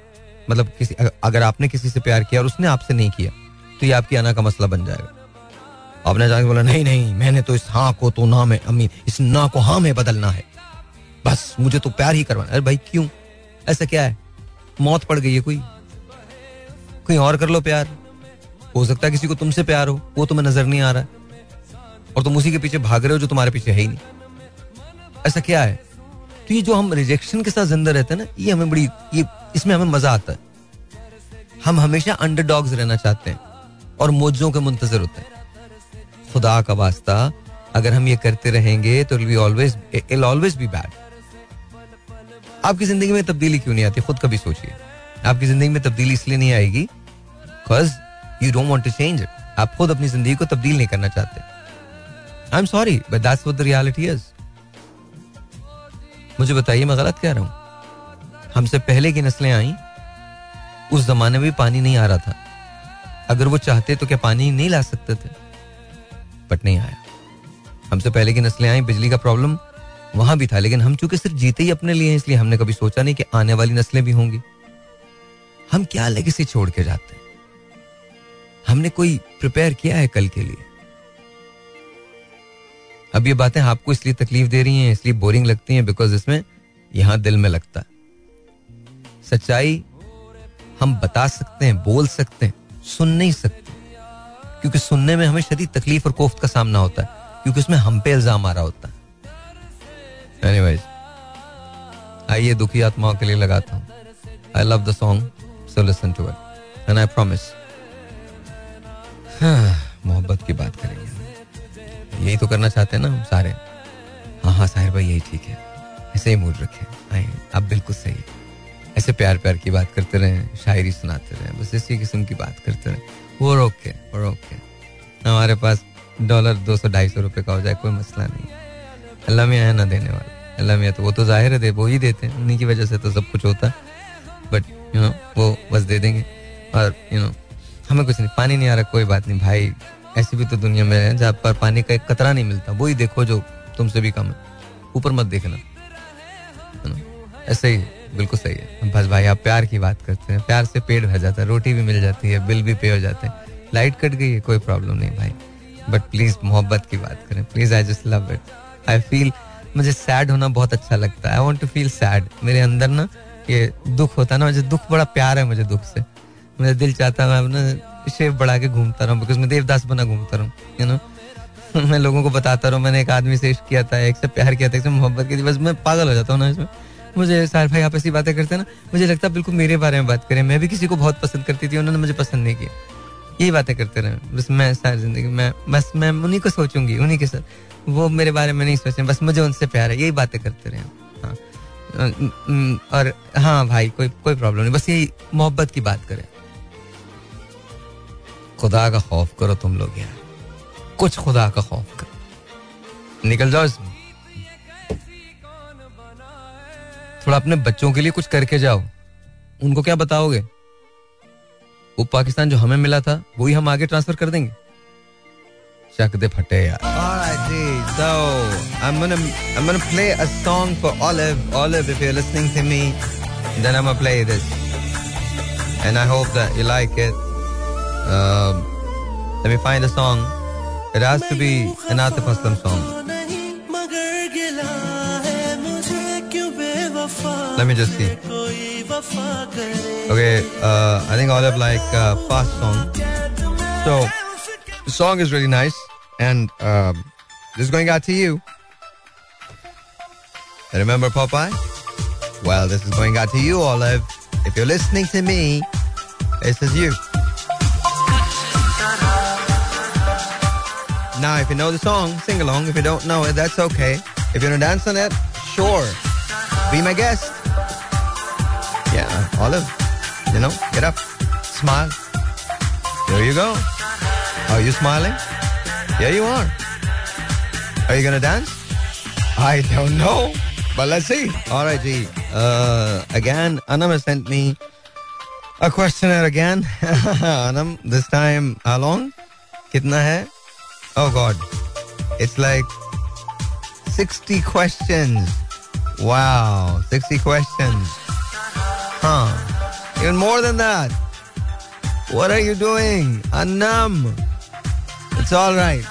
मतलब किसी, अगर आपने किसी से प्यार किया और उसने आपसे नहीं किया तो ये आपकी अना का मसला बन जाएगा। आपने जाके बोला, नहीं नहीं, मैंने तो इस हाँ को तो ना में, अमीन, इस ना को हाँ में बदलना है। बस, मुझे तो प्यार ही करवाना अरे भाई, क्यों? ऐसा क्या है? मौत पड़ गई है कोई? कोई और कर लो प्यार। हो सकता है किसी को तुमसे प्यार हो, वो तुम्हें नज़र नहीं आ रहा। है और तुम उसी के पीछे भाग रहे हो जो तुम्हारे पीछे है ही नहीं। ऐसा क्या है? तो ये जो हम रिजेक्शन के साथ ज़िंदा रहते हैं ना, ये हमें बड़ी, ये, इसमें हमें मज़ा आता है। हम हमेशा अंडरडॉग्स रहना चाहते हैं और मौजों के मुंतजर होते हैं। खुदा का वास्ता, अगर हम ये करते रहेंगे तो always I'll always be bad आपकी ज़िंदगी में तब्दीली क्यों नहीं आती? खुद कभी सोचिए। आपकी ज़िंदगी में तब्दीली इसलिए नहीं आएगी because you don't want to change it आप खुद अपनी ज़िंदगी को तब्दील नहीं करना चाहते। I am sorry but that's the reality is मुझे बताइए, मैं गलत कह रहा हूँ? हमसे पहले की नस्लें आई, उस जमाने में भी पानी नहीं आ रहा था। अगर वो चाहते तो क्या पानी नहीं ला सकते थे? बट नहीं आया। हमसे पहले की नस्लें आई, बिजली का प्रॉब्लम वहाँ भी था, लेकिन हम चूँकि सिर्फ़ जीते ही अपने लिए इसलिए हमने कभी सोचा नहीं कि आने वाली नस्लें भी होंगी। हम क्या लेगेसी छोड़ के जाते हैं? हमने कोई प्रिपेयर किया है कल के लिए? अब ये बातें आपको इसलिए तकलीफ़ दे रही हैं, इसलिए बोरिंग लगती हैं बिकॉज़ इसमें यहाँ दिल में लगता है। सच्चाई हम बता सकते हैं, बोल सकते हैं, सुन नहीं सकते। क्योंकि सुनने में हमें शदीद तकलीफ़ और कोफ्त का सामना होता है, क्योंकि उसमें हम पे इल्ज़ाम आ रहा होता है। एनीवेज आइए दुखी आत्माओं के लिए लगाता हूँ। I love the song so listen to it and I promise मोहब्बत की बात करेंगे यही तो करना चाहते हैं ना हम सारे। हाँ हाँ साहिर भाई, यही ठीक है। ऐसे ही मूड रखें। आए, आप बिल्कुल सही है। ऐसे प्यार प्यार की बात करते रहे, शायरी सुनाते रहे, बस इसी किस्म की बात करते रहे। वो रोके वो रोके हमारे पास डॉलर दो सौ ढाई सौ रुपये का हो जाए, कोई मसला नहीं। अल्लाह में है ना देने वाले। अल्लाह में तो वो तो ज़ाहिर है, दे, वो ही देते हैं। उन्हीं की वजह से तो सब कुछ होता है। बट यू नो वो बस दे देंगे। और यू नो हमें कुछ नहीं, पानी नहीं आ रहा, कोई बात नहीं। भाई, ऐसी भी तो दुनिया में है जहाँ पर पानी का एक कतरा नहीं मिलता। वही देखो जो तुमसे भी कम है। ऊपर मत देखना। ऐसे ही, बिल्कुल सही है। बस भाई, आप प्यार की बात करते हैं। प्यार से पेट भर जाता है, रोटी भी मिल जाती है, बिल भी पे हो जाते हैं। लाइट कट गई है, कोई प्रॉब्लम नहीं भाई। बट प्लीज़ मोहब्बत की बात करें। Please I just love it I feel मुझे सैड होना बहुत अच्छा लगता है. I want to feel sad मेरे अंदर ना ये दुख होता है ना, मुझे दुख बड़ा प्यार है मुझे दुख से. मेरा दिल चाहता है मैं अपना शेप बढ़ा के घूमता रहूँ बिकॉज़ मैं देवदास बना घूमता रहूँ यू नो मैं लोगों को बताता रहूँ, मैंने एक आदमी से इश्क किया था, एक से प्यार किया था, एक से मोहब्बत की थी, बस मैं पागल हो जाता हूँ ना इसमें. मुझे सार भाई आप ऐसी बातें करते हैं ना, मुझे लगता है बिल्कुल मेरे बारे में बात करें. मैं भी किसी को बहुत पसंद करती थी, उन्होंने मुझे पसंद नहीं किया. यही बातें करते रहे. बस मैं सारी ज़िंदगी, में, बस मैं उन्हीं को सोचूँगी, उन्हीं के साथ. वो मेरे बारे में नहीं सोचे बस मुझे उनसे प्यार है, यही बातें करते रहे हाँ। और हाँ भाई, कोई कोई प्रॉब्लम नहीं, बस यही मोहब्बत की बात करें। खुदा का खौफ करो तुम लोग यार। कुछ खुदा का खौफ करो। निकल जाओ इसमें। थोड़ा अपने बच्चों के लिए कुछ करके जाओ। उनको क्या बताओगे? वो पाकिस्तान जो हमें मिला था वही हम आगे ट्रांसफ़र कर देंगे। Alright, So I'm gonna I'm gonna play a song for Olive. Olive, if you're listening to me, then I'm gonna play this, and I hope that you like it. Um, let me find a song. It has to be an Atif Aslam song. Let me just see. Okay, uh, I think Olive like uh, fast song. So the song is really nice. And um, this is going out to you. Remember Popeye? Well, this is going out to you, Olive. If you're listening to me, this is you. Now, if you know the song, sing along. If you don't know it, that's okay. If you want to dance on it, sure. Be my guest. Yeah, Olive, you know, get up, smile. There you go. Are you smiling? Yeah, you are. Are you gonna dance? I don't know, but let's see. All right, G. Uh, again, Anam has sent me a questionnaire again. Anam, this time, how long? Kitna hai? Oh God, it's like 60 questions. Wow, 60 questions. Huh. Even more than that. What are you doing? Anam. It's all right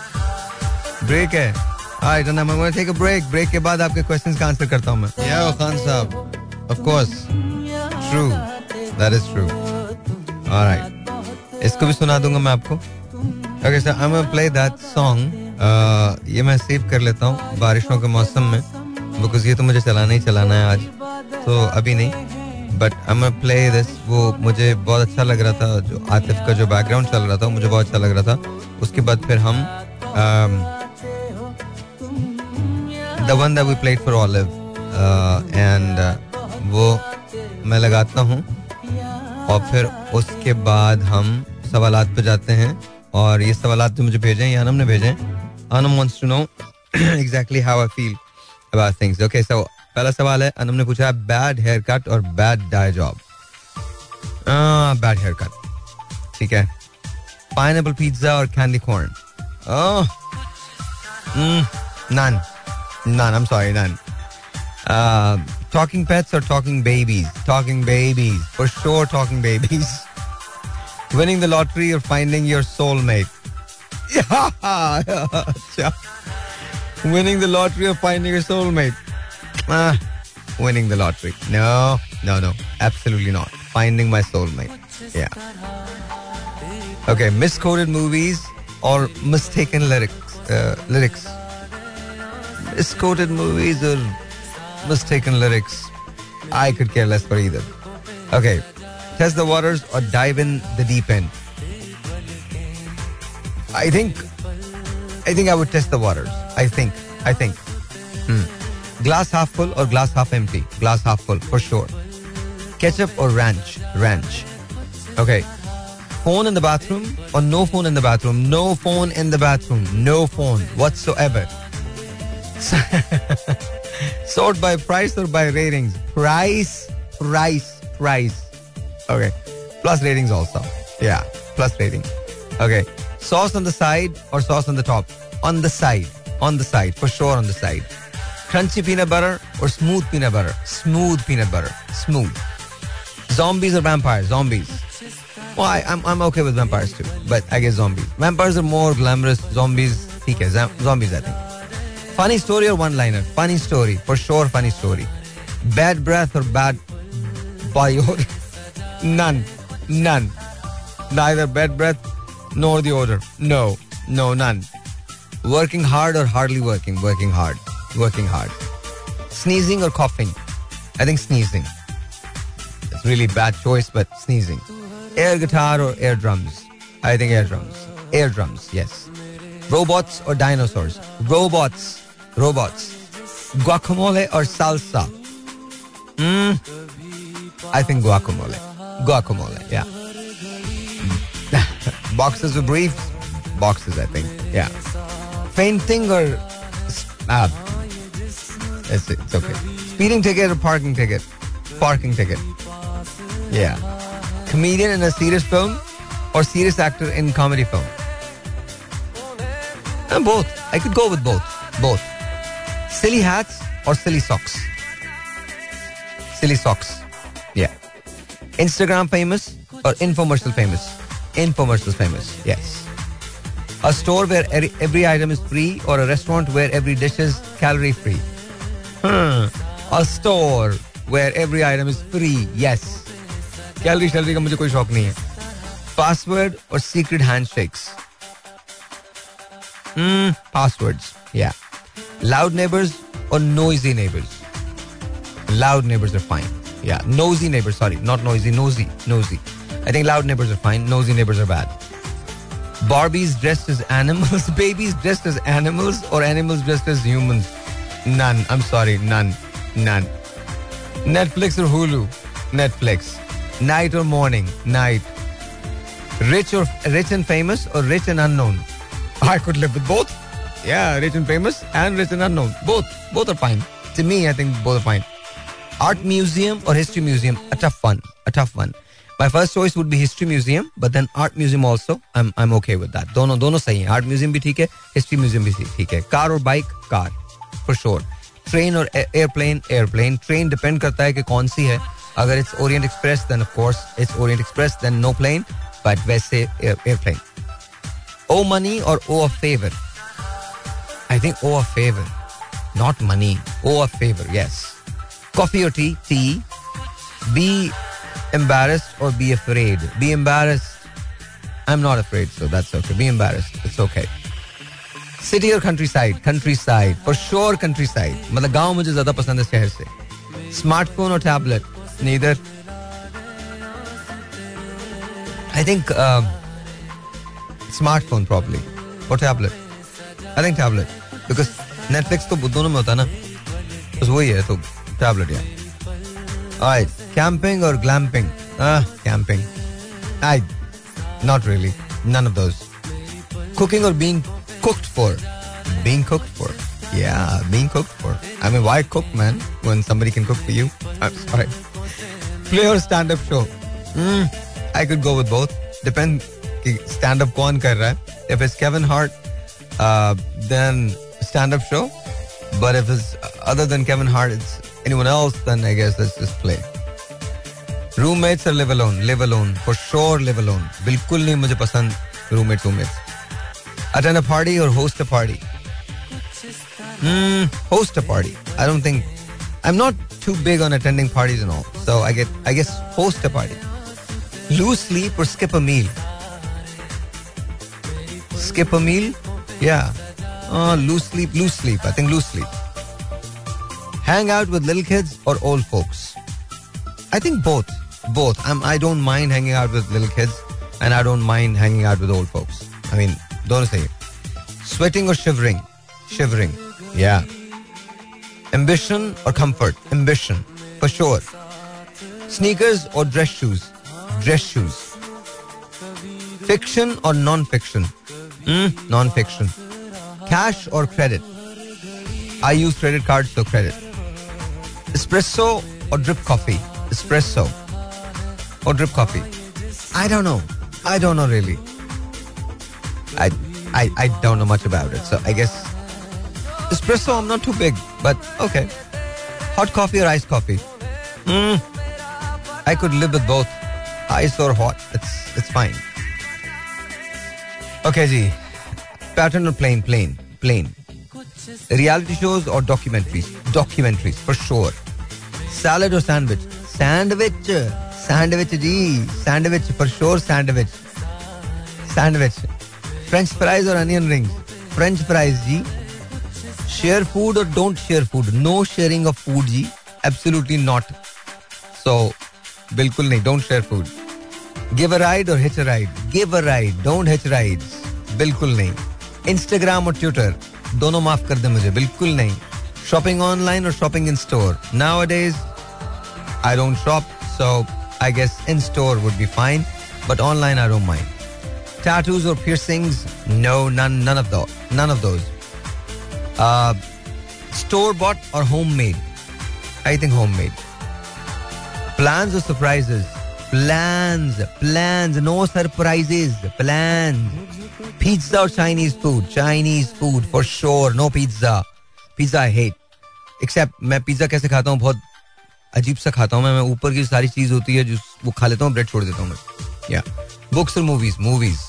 break है. I don't know मैं take a break break के बाद आपके questions का answer करता हूँ मैं. या Khan Sahab. Of course true that is true all right इसको भी सुना दूँगा मैं आपको. Okay sir I am play that song ये मैं सेव कर लेता हूँ बारिशों के मौसम में बिकॉज़ ये तो मुझे चलाना ही चलाना है आज. तो अभी नहीं. But I am play this वो मुझे बहुत अच्छा लग रहा था, जो आतिफ का जो बैकग्राउंड चल रहा था मुझे बहुत अच्छा लग रहा था। उसके बाद फिर हम the one that we played for Olive and वो मैं लगाता हूँ। और फिर उसके बाद हम सवालात पे जाते हैं। और ये सवाल जो मुझे भेजे हैं यानम ने भेजे। हैं Anam wants to know exactly how I feel about things okay so पहला सवाल है अनम ने पूछा बैड हेयर कट और bad dye job bad hair cut ठीक है pineapple pizza or candy corn? Oh, mm, none, none. I'm sorry, none. Uh, talking pets or talking babies? Talking babies for sure. Talking babies. Winning the lottery or finding your soulmate? Yeah, winning the lottery or finding Ah, winning the lottery. No, no, no, absolutely not. Finding my soulmate. Yeah. Okay, misquoted movies or mistaken lyrics. Uh, lyrics. Misquoted movies or mistaken lyrics. I could care less for either. Okay, test the waters or dive in the deep end. I think, I think I would test the waters. I think, I think. Hmm. Glass half full or glass half empty? Glass half full for sure. Ketchup or ranch? Ranch. Okay, phone in the bathroom or no phone in the bathroom? No phone in the bathroom. No phone whatsoever. Sort by price or by ratings? Price, price, price. Okay. Plus ratings also. Yeah. Plus rating. Okay. Sauce on the side or sauce on the top? On the side. On the side. For sure on the side crunchy peanut butter or smooth peanut butter? Smooth peanut butter. Smooth. Zombies or vampires? Zombies. Well, I, am I'm, I'm okay with vampires too, but I guess zombies. Vampires are more glamorous. Zombies, okay, zombies, I think. Funny story or one liner? Funny story, for sure, funny story. Bad breath or bad body odor? None. None. Neither bad breath nor the odor. No. No, none. Working hard or hardly working? Working hard working hard. Sneezing or coughing? I think sneezing. It's really bad choice, but sneezing. Air guitar or air drums? I think air drums. Air drums, yes. Robots or dinosaurs? Robots. Robots. Guacamole or salsa? Hmm. I think guacamole. Guacamole, yeah. Boxes or briefs? Boxes, I think. Yeah. Fainting or ah, it's, it's okay. Speeding ticket or parking ticket? Parking ticket. Yeah comedian in a serious film or serious actor in comedy film? Uh, both. I could go with both. Both. Silly hats or silly socks? Silly socks. Yeah. Instagram famous or infomercial famous? Infomercial famous. Yes. A store where every item is free or a restaurant where every dish is calorie free? Hmm. A store where every item is free. Yes. Calorie salary का मुझे कोई शौक नहीं है password और secret handshakes passwords या loud neighbours और noisy neighbours loud neighbors are fine. Yeah, nosy neighbors. Sorry, not noisy, nosy, nosy. I think loud neighbors are fine. Nosy neighbors are bad. Barbies dressed as animals, babies dressed as animals, or animals dressed as humans. None. I'm sorry, none, none. Netflix or Hulu? Netflix. Night or morning? Night. Rich or rich and famous or rich and unknown? I could live with both. Yeah, rich and famous and rich and unknown. Both. Both are fine. To me, I think both are fine. Art museum or history museum? A tough one. A tough one. My first choice would be history museum, but then art museum also. I'm I'm okay with that. दोनों दोनों सही हैं. Art museum भी ठीक है, history museum भी ठीक है. Car और bike? Car, For sure. Train और airplane? Airplane. Train depend करता है कि कौन सी है. अगर it's Orient Express, then of course it's Orient Express, then no plane. But वैसे airplane. Owe money or owe a favor? I think owe a favor, not money. Owe a favor, yes. Coffee or tea? Tea. Be embarrassed or be afraid? Be embarrassed. I'm not afraid, so that's okay. Be embarrassed. It's okay. City और countryside countryside for sure countryside मतलब गाँव मुझे ज़्यादा पसंद है शहर से। Smartphone और टैबलेट नहीं इधर आई थिंक स्मार्टफ़ोन प्रॉब्लम और tablet I think tablet because Netflix तो दोनों में होता है ना। बस वही है तो टैबलेट यार। कैंपिंग और glamping camping I not really none of cooking और being cooked for? Being cooked for. Yeah, being cooked for. I mean, why cook, man, when somebody can cook for you? I'm sorry. Play or stand-up show? Mm, I could go with both. Depend कि stand-up कौन कर रहा है. If it's Kevin Hart, uh, then stand-up show. But if it's other than Kevin Hart, it's anyone else, then I guess let's just play. Roommates or live alone? Live alone. For sure live alone. बिल्कुल नहीं मुझे पसंद roommate roommates. Attend a party or host a party? Hmm, host a party. I don't think I'm not too big on attending parties and all. So I get I guess host a party. Lose sleep or skip a meal? Skip a meal? Yeah. Uh, lose sleep, lose sleep. I think lose sleep. Hang out with little kids or old folks? I think both. Both. I'm, I don't mind hanging out with little kids and I don't mind hanging out with old folks. I mean, दोनों सही sweating और shivering shivering या ambition और comfort ambition for sure sneakers और dress shoes dress shoes fiction और non fiction non fiction cash और credit I use credit card तो credit espresso और ड्रिप कॉफी एस्प्रेसो और drip coffee I don't know I don't know really I I I don't know much about it, so I guess espresso. I'm not too big, but okay. Hot coffee or iced coffee? Hmm. I could live with both, ice or hot. It's it's fine. Okay, जी. Pattern or plain, plain, plain. Reality shows or documentaries? Documentaries, for sure. Salad or sandwich? Sandwich. Sandwich, जी. Sandwich, for sure, sandwich. Sandwich. French fries or onion rings? French fries, जी. Share food or don't share food? No sharing of food, जी. Absolutely not. So, बिल्कुल नहीं. Don't share food. Give a ride or hitch a ride? Give a ride. Don't hitch rides. बिल्कुल नहीं. Instagram और Twitter? दोनों माफ़ कर दे मुझे बिल्कुल नहीं शॉपिंग ऑनलाइन और shopping in store nowadays I don't shop so I guess in store would be fine but online I don't mind tattoos or piercings no none none of those none of those uh, store bought or homemade i think homemade plans or surprises plans, plans, no surprises, plans. Pizza or Chinese food? Chinese food for sure. No pizza. Pizza I hate. Except मैं pizza कैसे खाता हूँ बहुत अजीब सा खाता हूँ मैं मैं ऊपर की सारी चीज होती है जो वो खा लेता हूँ ब्रेड छोड़ देता हूँ मैं या बुक्स और movies movies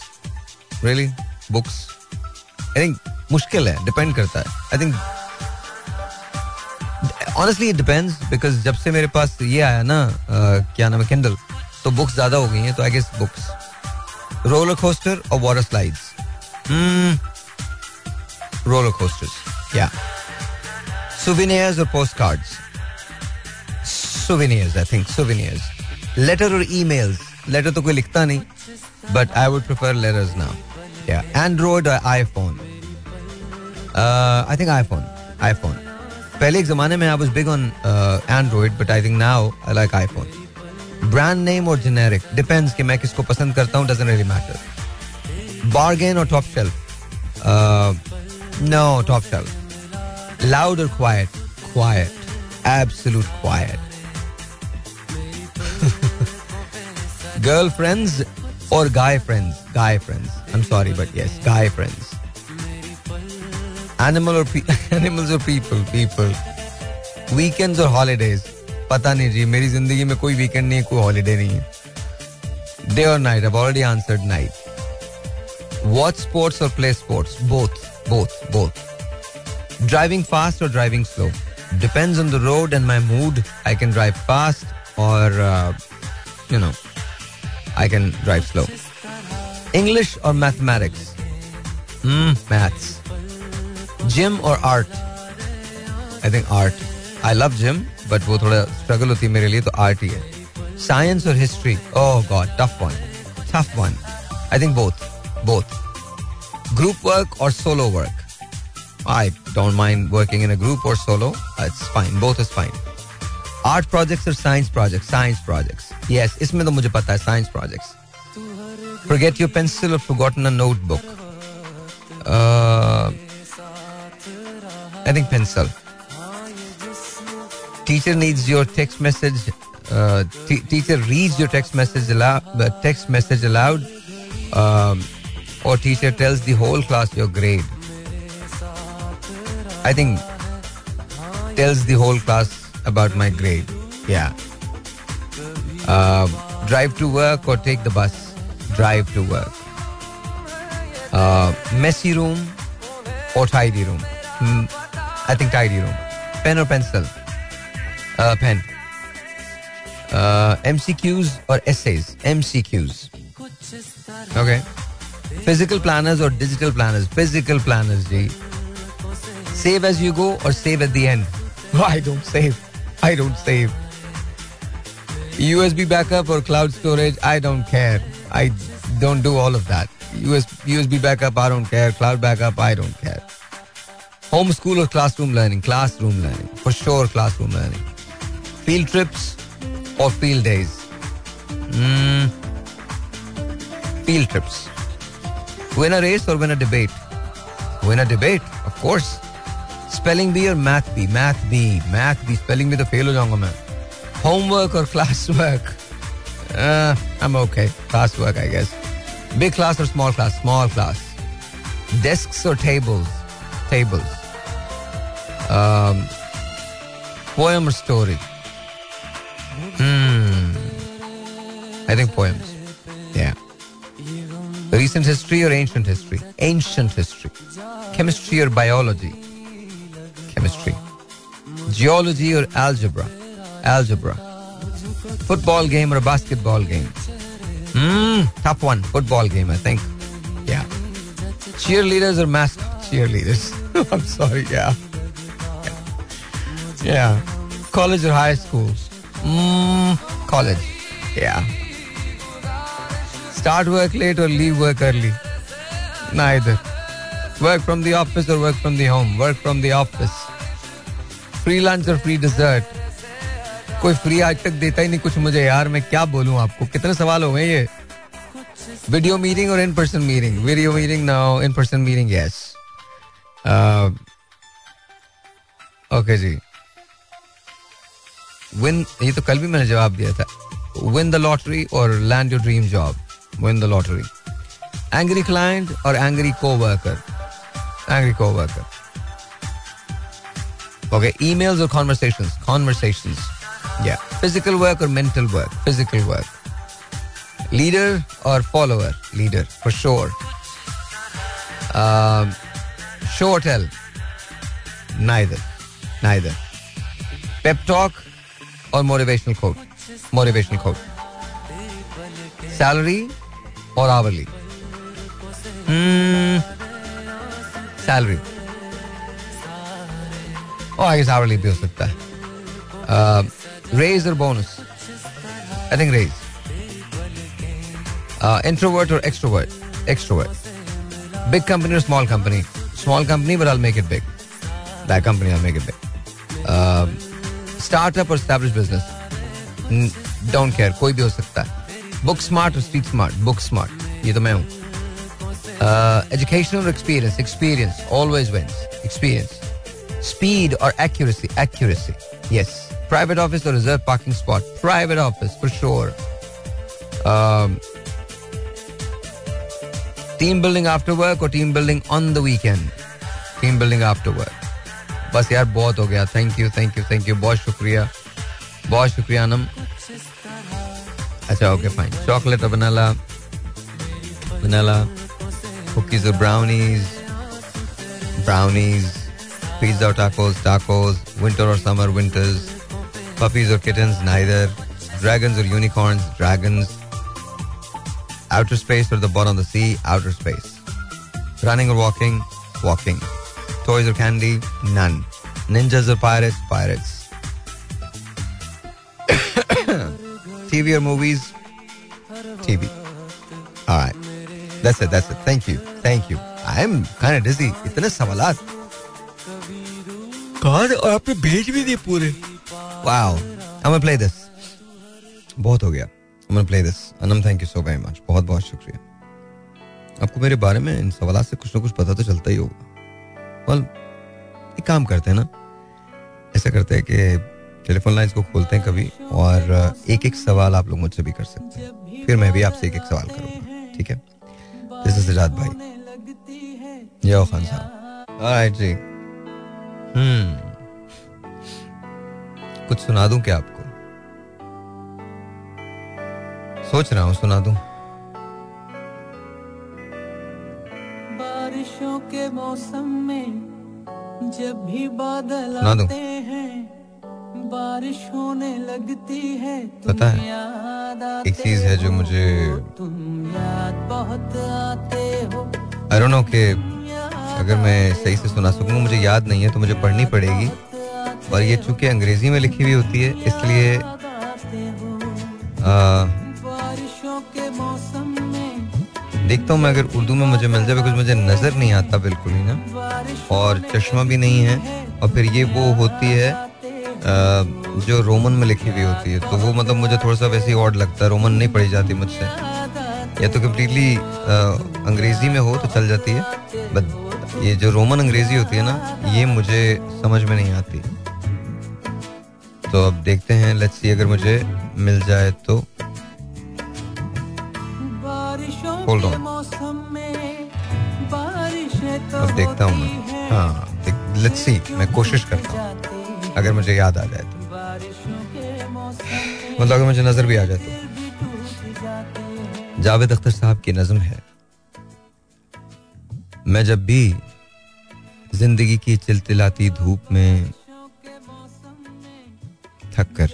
really books I think मुश्किल है डिपेंड करता है. I think honestly it depends because जब से मेरे पास ये आया ना क्या नाम है किंडल तो बुक्स ज़्यादा हो गई हैं तो I guess books roller coaster और वाटर स्लाइड्स रोलर कोस्टर्स या souvenirs or postcards? Souvenirs, i think, souvenirs. Letter or emails? Letter तो कोई लिखता नहीं. but i would prefer letters now yeah android or iphone uh, i think iphone iphone पहले एक जमाने में I was big on Android but I think now I like iPhone brand name और generic depends कि मैं किसको पसंद करता हूँ डजंट रियली मैटर बार्गेन और top shelf no top shelf loud और quiet quiet absolute quiet girlfriends or guy friends guy friends. I'm sorry, but yes, guy friends. Animal or pe- animals or people people. Weekends or holidays. पता नहीं जी, मेरी ज़िंदगी में कोई weekend नहीं है, कोई हॉलीडे नहीं है. डे और night I already answered night watch sports और play sports both both both driving fast और driving slow depends on the road and my mood I can drive fast और you know I can drive slow English और mathematics maths gym और art I think art I love gym but वो थोड़ा struggle होती है मेरे लिए तो आर्ट ही है. साइंस और history oh god tough one tough one I think both both group work और solo work I don't mind working in a group or solo. It's fine. Both is fine. Art projects or science projects? Science projects. Yes, इसमें तो मुझे पता है science projects. Forget your pencil or forgotten a notebook. Uh, I think pencil. Teacher needs your text message. Uh, t- teacher reads your text message aloud. The text message aloud, um, or teacher tells the whole class your grade. about my grade. Yeah. Uh, drive to work or take the bus. Drive to work. Uh, messy room or tidy room. Hmm, I think tidy room. Pen or pencil. Uh, pen. MCQs or essays. MCQs. Okay. Physical planners or digital planners. Physical planners. Save as you go or save at the end? I don't save. I don't save. USB backup or cloud storage? I don't care. I don't do all of that. US, USB backup, I don't care. Cloud backup, I don't care. Homeschool or classroom learning? Classroom learning. For sure, classroom learning. Field trips or field days? Mm, field trips. Win a race or win a debate? Win a debate, of course. Spelling bee और math bee math bee math bee spelling भी तो fail हो जाऊँगा मैं homework और class work I am okay class work I guess big class और small class small class desk और tables tables poem और story I think poems yeah. Recent history or ancient history? Ancient history. Chemistry or biology? Chemistry. Geology or algebra? Algebra. Football game or basketball game? Hmm, tough one. Football game, I think. Yeah. Cheerleaders or mascot cheerleaders? I'm sorry, yeah. Yeah. College or high school? Hmm, college. Yeah. Start work late or leave work early? Neither. Work from the office or work from the home? Work from the office. Free lunch और free dessert कोई free आज तक देता ही नहीं कुछ मुझे यार, मैं क्या बोलूँ आपको? कितने सवाल हो गए ये। वीडियो मीटिंग और in person meeting video meeting now in person meeting yes okay ji. Win ये तो कल भी मैंने जवाब दिया था। विन द लॉटरी और land your dream job win the lottery angry client और angry coworker angry co-worker. Okay, emails or conversations? Conversations. Yeah. Physical work or mental work? Physical work. Leader or follower? Leader, for sure. Um, show or tell? Neither. Neither. Pep talk or motivational quote? Motivational quote. Salary or hourly? Hmm. Salary. Oh, I guess hourly भी हो सकता है. Uh, bonus? I think raise. Uh, introvert or extrovert? Extrovert. Big company or small company? Small company, but I'll make it big. That company, I'll make it big. Uh, startup or established business? Don't care. कोई भी हो सकता है. Book smart or street smart? Book smart. ये तो मैं हूँ. Uh, or experience? Experience always wins. Experience. Speed or accuracy? Accuracy. Yes. Private office or reserved parking spot? Private office for sure. Um, team building after work or team building on the weekend? Team building after work. बस यार बहुत हो गया thank you thank you thank you बहुत शुक्रिया बहुत शुक्रिया अनम अच्छा ओके फाइन चॉकलेट और वनीला वनीला कुकीज और brownies brownies Pizza or tacos, tacos. Winter or summer, winters. Puppies or kittens, neither. Dragons or unicorns, dragons. Outer space or the bottom of the sea, outer space. Running or walking, walking. Toys or candy, none. Ninjas or pirates, pirates. TV or movies, TV. All right. That's it. That's it. Thank you. Thank you. I'm kind of dizzy. Itne sawalat. कहा और आपने भेज भी दिए पूरे। Wow gonna play this. बहुत हो गया। Gonna play this. Anam thank you so very much बहुत बहुत शुक्रिया। आपको मेरे बारे में इन सवाल से कुछ ना कुछ पता तो चलता ही होगा। Well, एक काम करते हैं ना। ऐसा करते हैं कि टेलीफोन लाइंस को खोलते हैं कभी और एक एक सवाल आप लोग मुझसे भी कर सकते हैं। फिर मैं भी आपसे एक एक सवाल करूँगा। ठीक है? दिस इज़ सजाद भाई। यो खान साहब। ऑलराइट जी। हम्म। कुछ सुना दूँ क्या आपको? सोच रहा हूँ सुना दूँ। बारिशों के मौसम में जब भी बादल सुना दूँ? आते हैं बारिश होने लगती है पता है, एक चीज़ है जो मुझे तुम याद बहुत आते हो। आई डोंट नो कि अगर मैं सही से सुना सकूँ, मुझे याद नहीं है तो मुझे पढ़नी पड़ेगी। और ये चूँकि अंग्रेज़ी में लिखी हुई होती है, इसलिए देखता हूँ मैं अगर उर्दू में मुझे मिल जाए बिकॉज़ मुझे नज़र नहीं आता बिल्कुल ही ना। और चश्मा भी नहीं है, और फिर ये वो होती है जो रोमन में लिखी हुई होती है। तो वो मतलब मुझे थोड़ा सा वैसे ही ऑड लगता है, रोमन नहीं पढ़ी जाती मुझसे। या तो कम्प्लीटली अंग्रेज़ी में हो तो चल जाती है बट ये जो रोमन अंग्रेज़ी होती है ना ये मुझे समझ में नहीं आती। तो अब देखते हैं लेट्स सी अगर मुझे मिल जाए तो। में बारिशें तो अब देखता हूँ मैं। हाँ लेट्स सी मैं कोशिश करता हूँ। अगर मुझे याद आ जाए तो। मतलब अगर मुझे नज़र भी आ जाए तो। जावेद अख्तर साहब की नज्म है। मैं जब भी ज़िंदगी की चिलचिलाती धूप में थक कर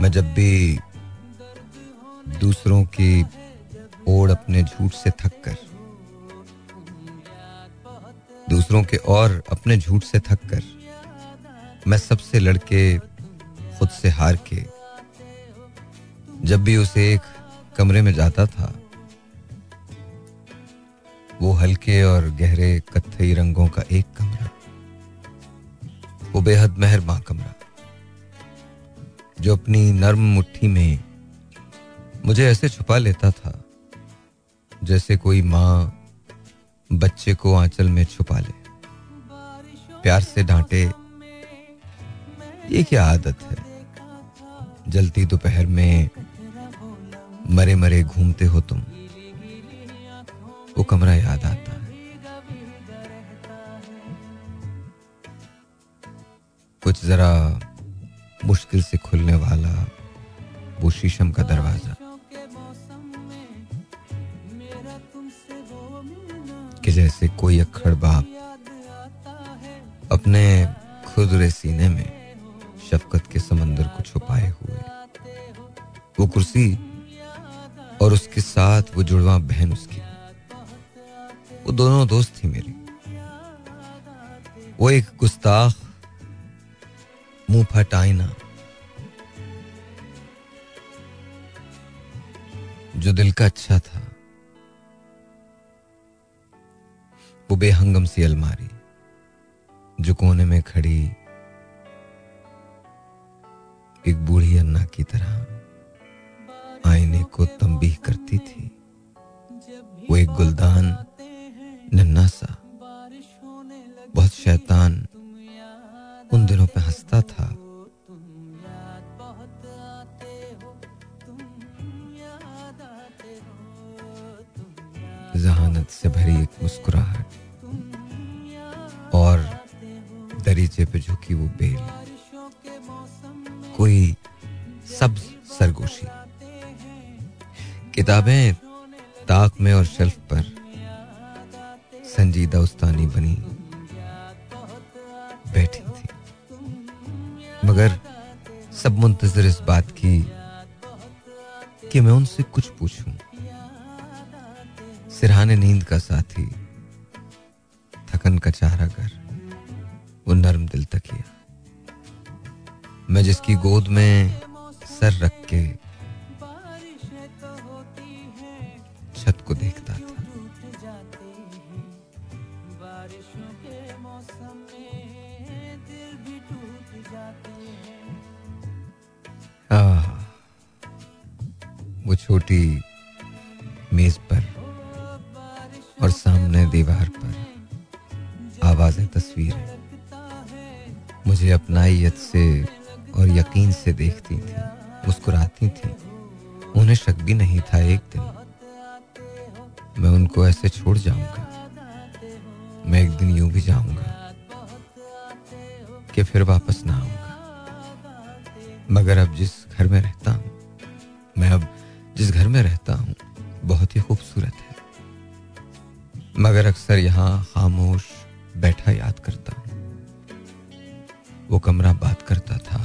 मैं जब भी दूसरों की ओर अपने झूठ से थक कर, दूसरों के और अपने झूठ से थक कर, मैं सबसे लड़के खुद से हार के, जब भी उसे एक कमरे में जाता था वो हल्के और गहरे कत्थई रंगों का एक कमरा वो बेहद मेहरबान कमरा जो अपनी नर्म मुट्ठी में मुझे ऐसे छुपा लेता था, जैसे कोई माँ बच्चे को आंचल में छुपा ले। प्यार से डांटे, ये क्या आदत है? जलती दोपहर में मरे मरे घूमते हो तुम। वो कमरा याद आता है। कुछ जरा मुश्किल से खुलने वाला वो शीशम का दरवाज़ा। कि जैसे कोई अखड़ बाप अपने खुदरे सीने में शफकत के समंदर को छुपाए हुए। वो कुर्सी और उसके साथ वो जुड़वा बहन उसकी। वो दोनों दोस्त थी मेरी। वो एक गुस्ताख, मुँह फट आईना, जो दिल का अच्छा था, वो बेहंगम सी अलमारी, जो कोने में खड़ी, एक बूढ़ी अन्ना की तरह आईने को तंबीह करती थी। वो एक गुलदान नन्ना सा बहुत शैतान उन दिनों पे हंसता था। जहानत से भरी एक मुस्कुराहट और दरीचे पे झुकी वो बेल। कोई सब्ज सरगोशी। किताबें ताक में और शेल्फ पर। संजीदा उस्तानी बनी, बैठी थी। मगर सब मुंतजर इस बात की कि मैं उनसे कुछ पूछूँ। सिरहाने नींद का साथी, थकन का चारा कर वो नर्म दिल तकिया मैं जिसकी गोद में सर रख के छत को देखता था। वो छोटी मेज पर और सामने दीवार पर आवाज़ है तस्वीर मुझे अपनाइत से और यकीन से देखती थी, मुस्कुराती थी। उन्हें शक भी नहीं था एक दिन मैं उनको ऐसे छोड़ जाऊँगा। मैं एक दिन यूँ भी जाऊँगा कि फिर वापस ना आऊँगा। मगर अब जिस घर में रहता अक्सर यहाँ खामोश बैठा याद करता हूँ। वो कमरा बात करता था।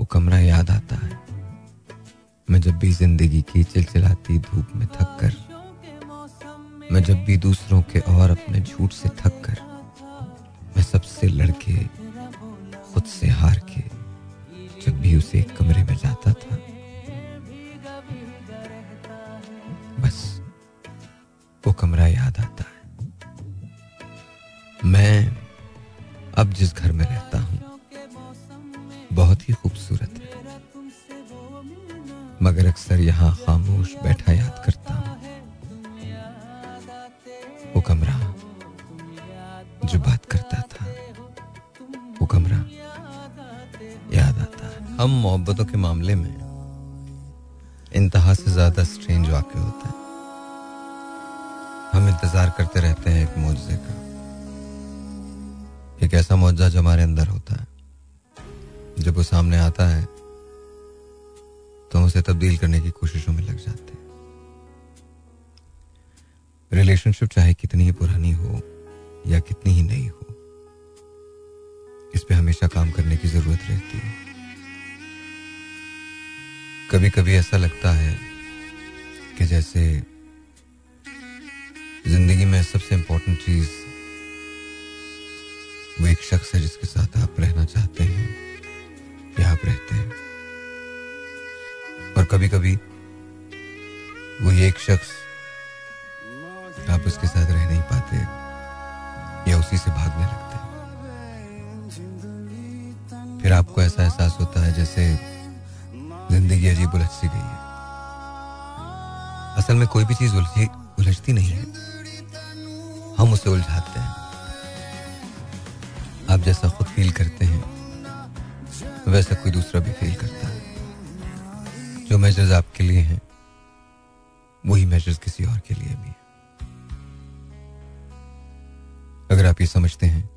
वो कमरा याद आता है। मैं जब भी ज़िंदगी की चिलचिलाती धूप में थक कर मैं जब भी दूसरों के और अपने झूठ से थक कर मैं सबसे लड़के, खुद से हार के, जब भी उसे कमरे में जाता मामले में इंतहा से ज़्यादा स्ट्रेंज वाक्य होता है। हम इंतज़ार करते रहते हैं एक मुआवजे का एक ऐसा मुआवजा जो हमारे अंदर होता है। जब वो सामने आता है तो हम उसे तब्दील करने की कोशिशों में लग जाते हैं। रिलेशनशिप चाहे कितनी ही पुरानी हो या कितनी ही नई हो, इस पे हमेशा काम करने की ज़रूरत रहती है। कभी कभी ऐसा लगता है कि जैसे ज़िंदगी में सबसे इंपॉर्टेंट चीज़ वो एक शख्स है जिसके साथ आप रहना चाहते हैं, या आप रहते हैं। और कभी कभी वो एक शख्स आप उसके साथ रह नहीं पाते, या उसी से भागने लगते फिर आपको ऐसा एहसास होता है जैसे ज़िंदगी अजीब उलझ सी गई है। असल में कोई भी चीज़ उलझी, उलझती नहीं है। हम उसे उलझाते हैं। आप जैसा खुद फील करते हैं, वैसा कोई दूसरा भी फील करता है। जो मेजर्स आपके लिए हैं, वही मेजर्स किसी और के लिए भी है। अगर आप ये समझते हैं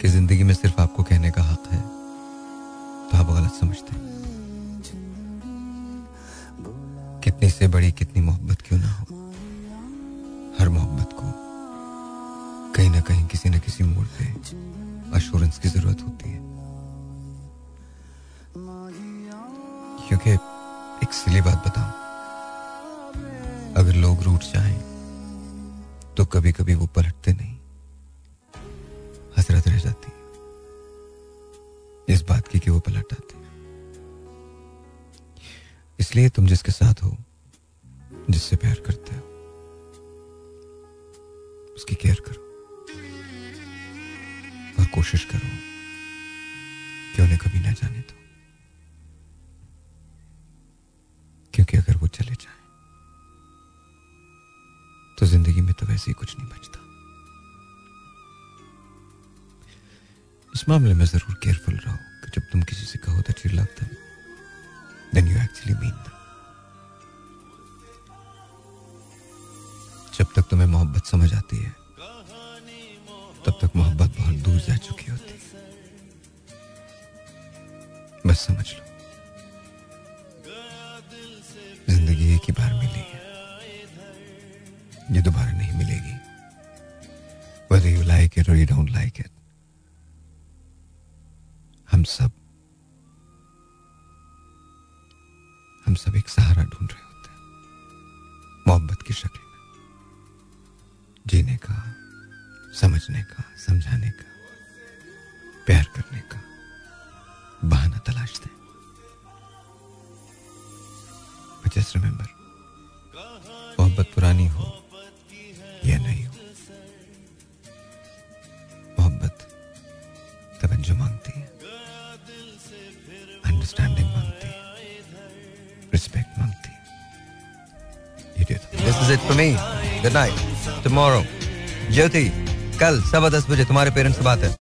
कि ज़िंदगी में सिर्फ़ आपको कहने का हक है आप गलत समझते हैं। कितनी से बड़ी कितनी मोहब्बत क्यों ना हो? हर मोहब्बत को कहीं ना कहीं किसी ना किसी मोड़ पे अश्योरेंस की ज़रूरत होती है। क्योंकि एक सिली बात बताऊँ, अगर लोग रूठ जाएँ तो कभी कभी वो पलटते नहीं हसरत रह जाती इस बात की कि वो पलट आते हैं। इसलिए तुम जिसके साथ हो, जिससे प्यार करते हो, उसकी केयर करो। और कोशिश करो कि उन्हें कभी ना जाने दो। क्योंकि अगर वो चले जाए तो ज़िंदगी में तो वैसे ही कुछ नहीं बचता। इस मामले में ज़रूर केयरफुल रहो कि जब तुम किसी से कहो that you love them then you actually mean them जब तक तुम्हें मोहब्बत समझ आती है, तब तक मोहब्बत बहुत दूर जा चुकी होती है। बस समझ लो। ज़िंदगी एक ही बार मिली है। ये दोबारा नहीं मिलेगी। Whether you like it or you don't like it हम सब हम सब एक सहारा ढूंढ रहे होते हैं मोहब्बत की शक्ल में। जीने का समझने का समझाने का प्यार करने का बहाना तलाशते हैं just remember, मोहब्बत पुरानी हो या नहीं रिस्पेक्ट मांगती this is it for me good night tomorrow Jyoti कल सवा दस बजे तुम्हारे पेरेंट्स से बात है।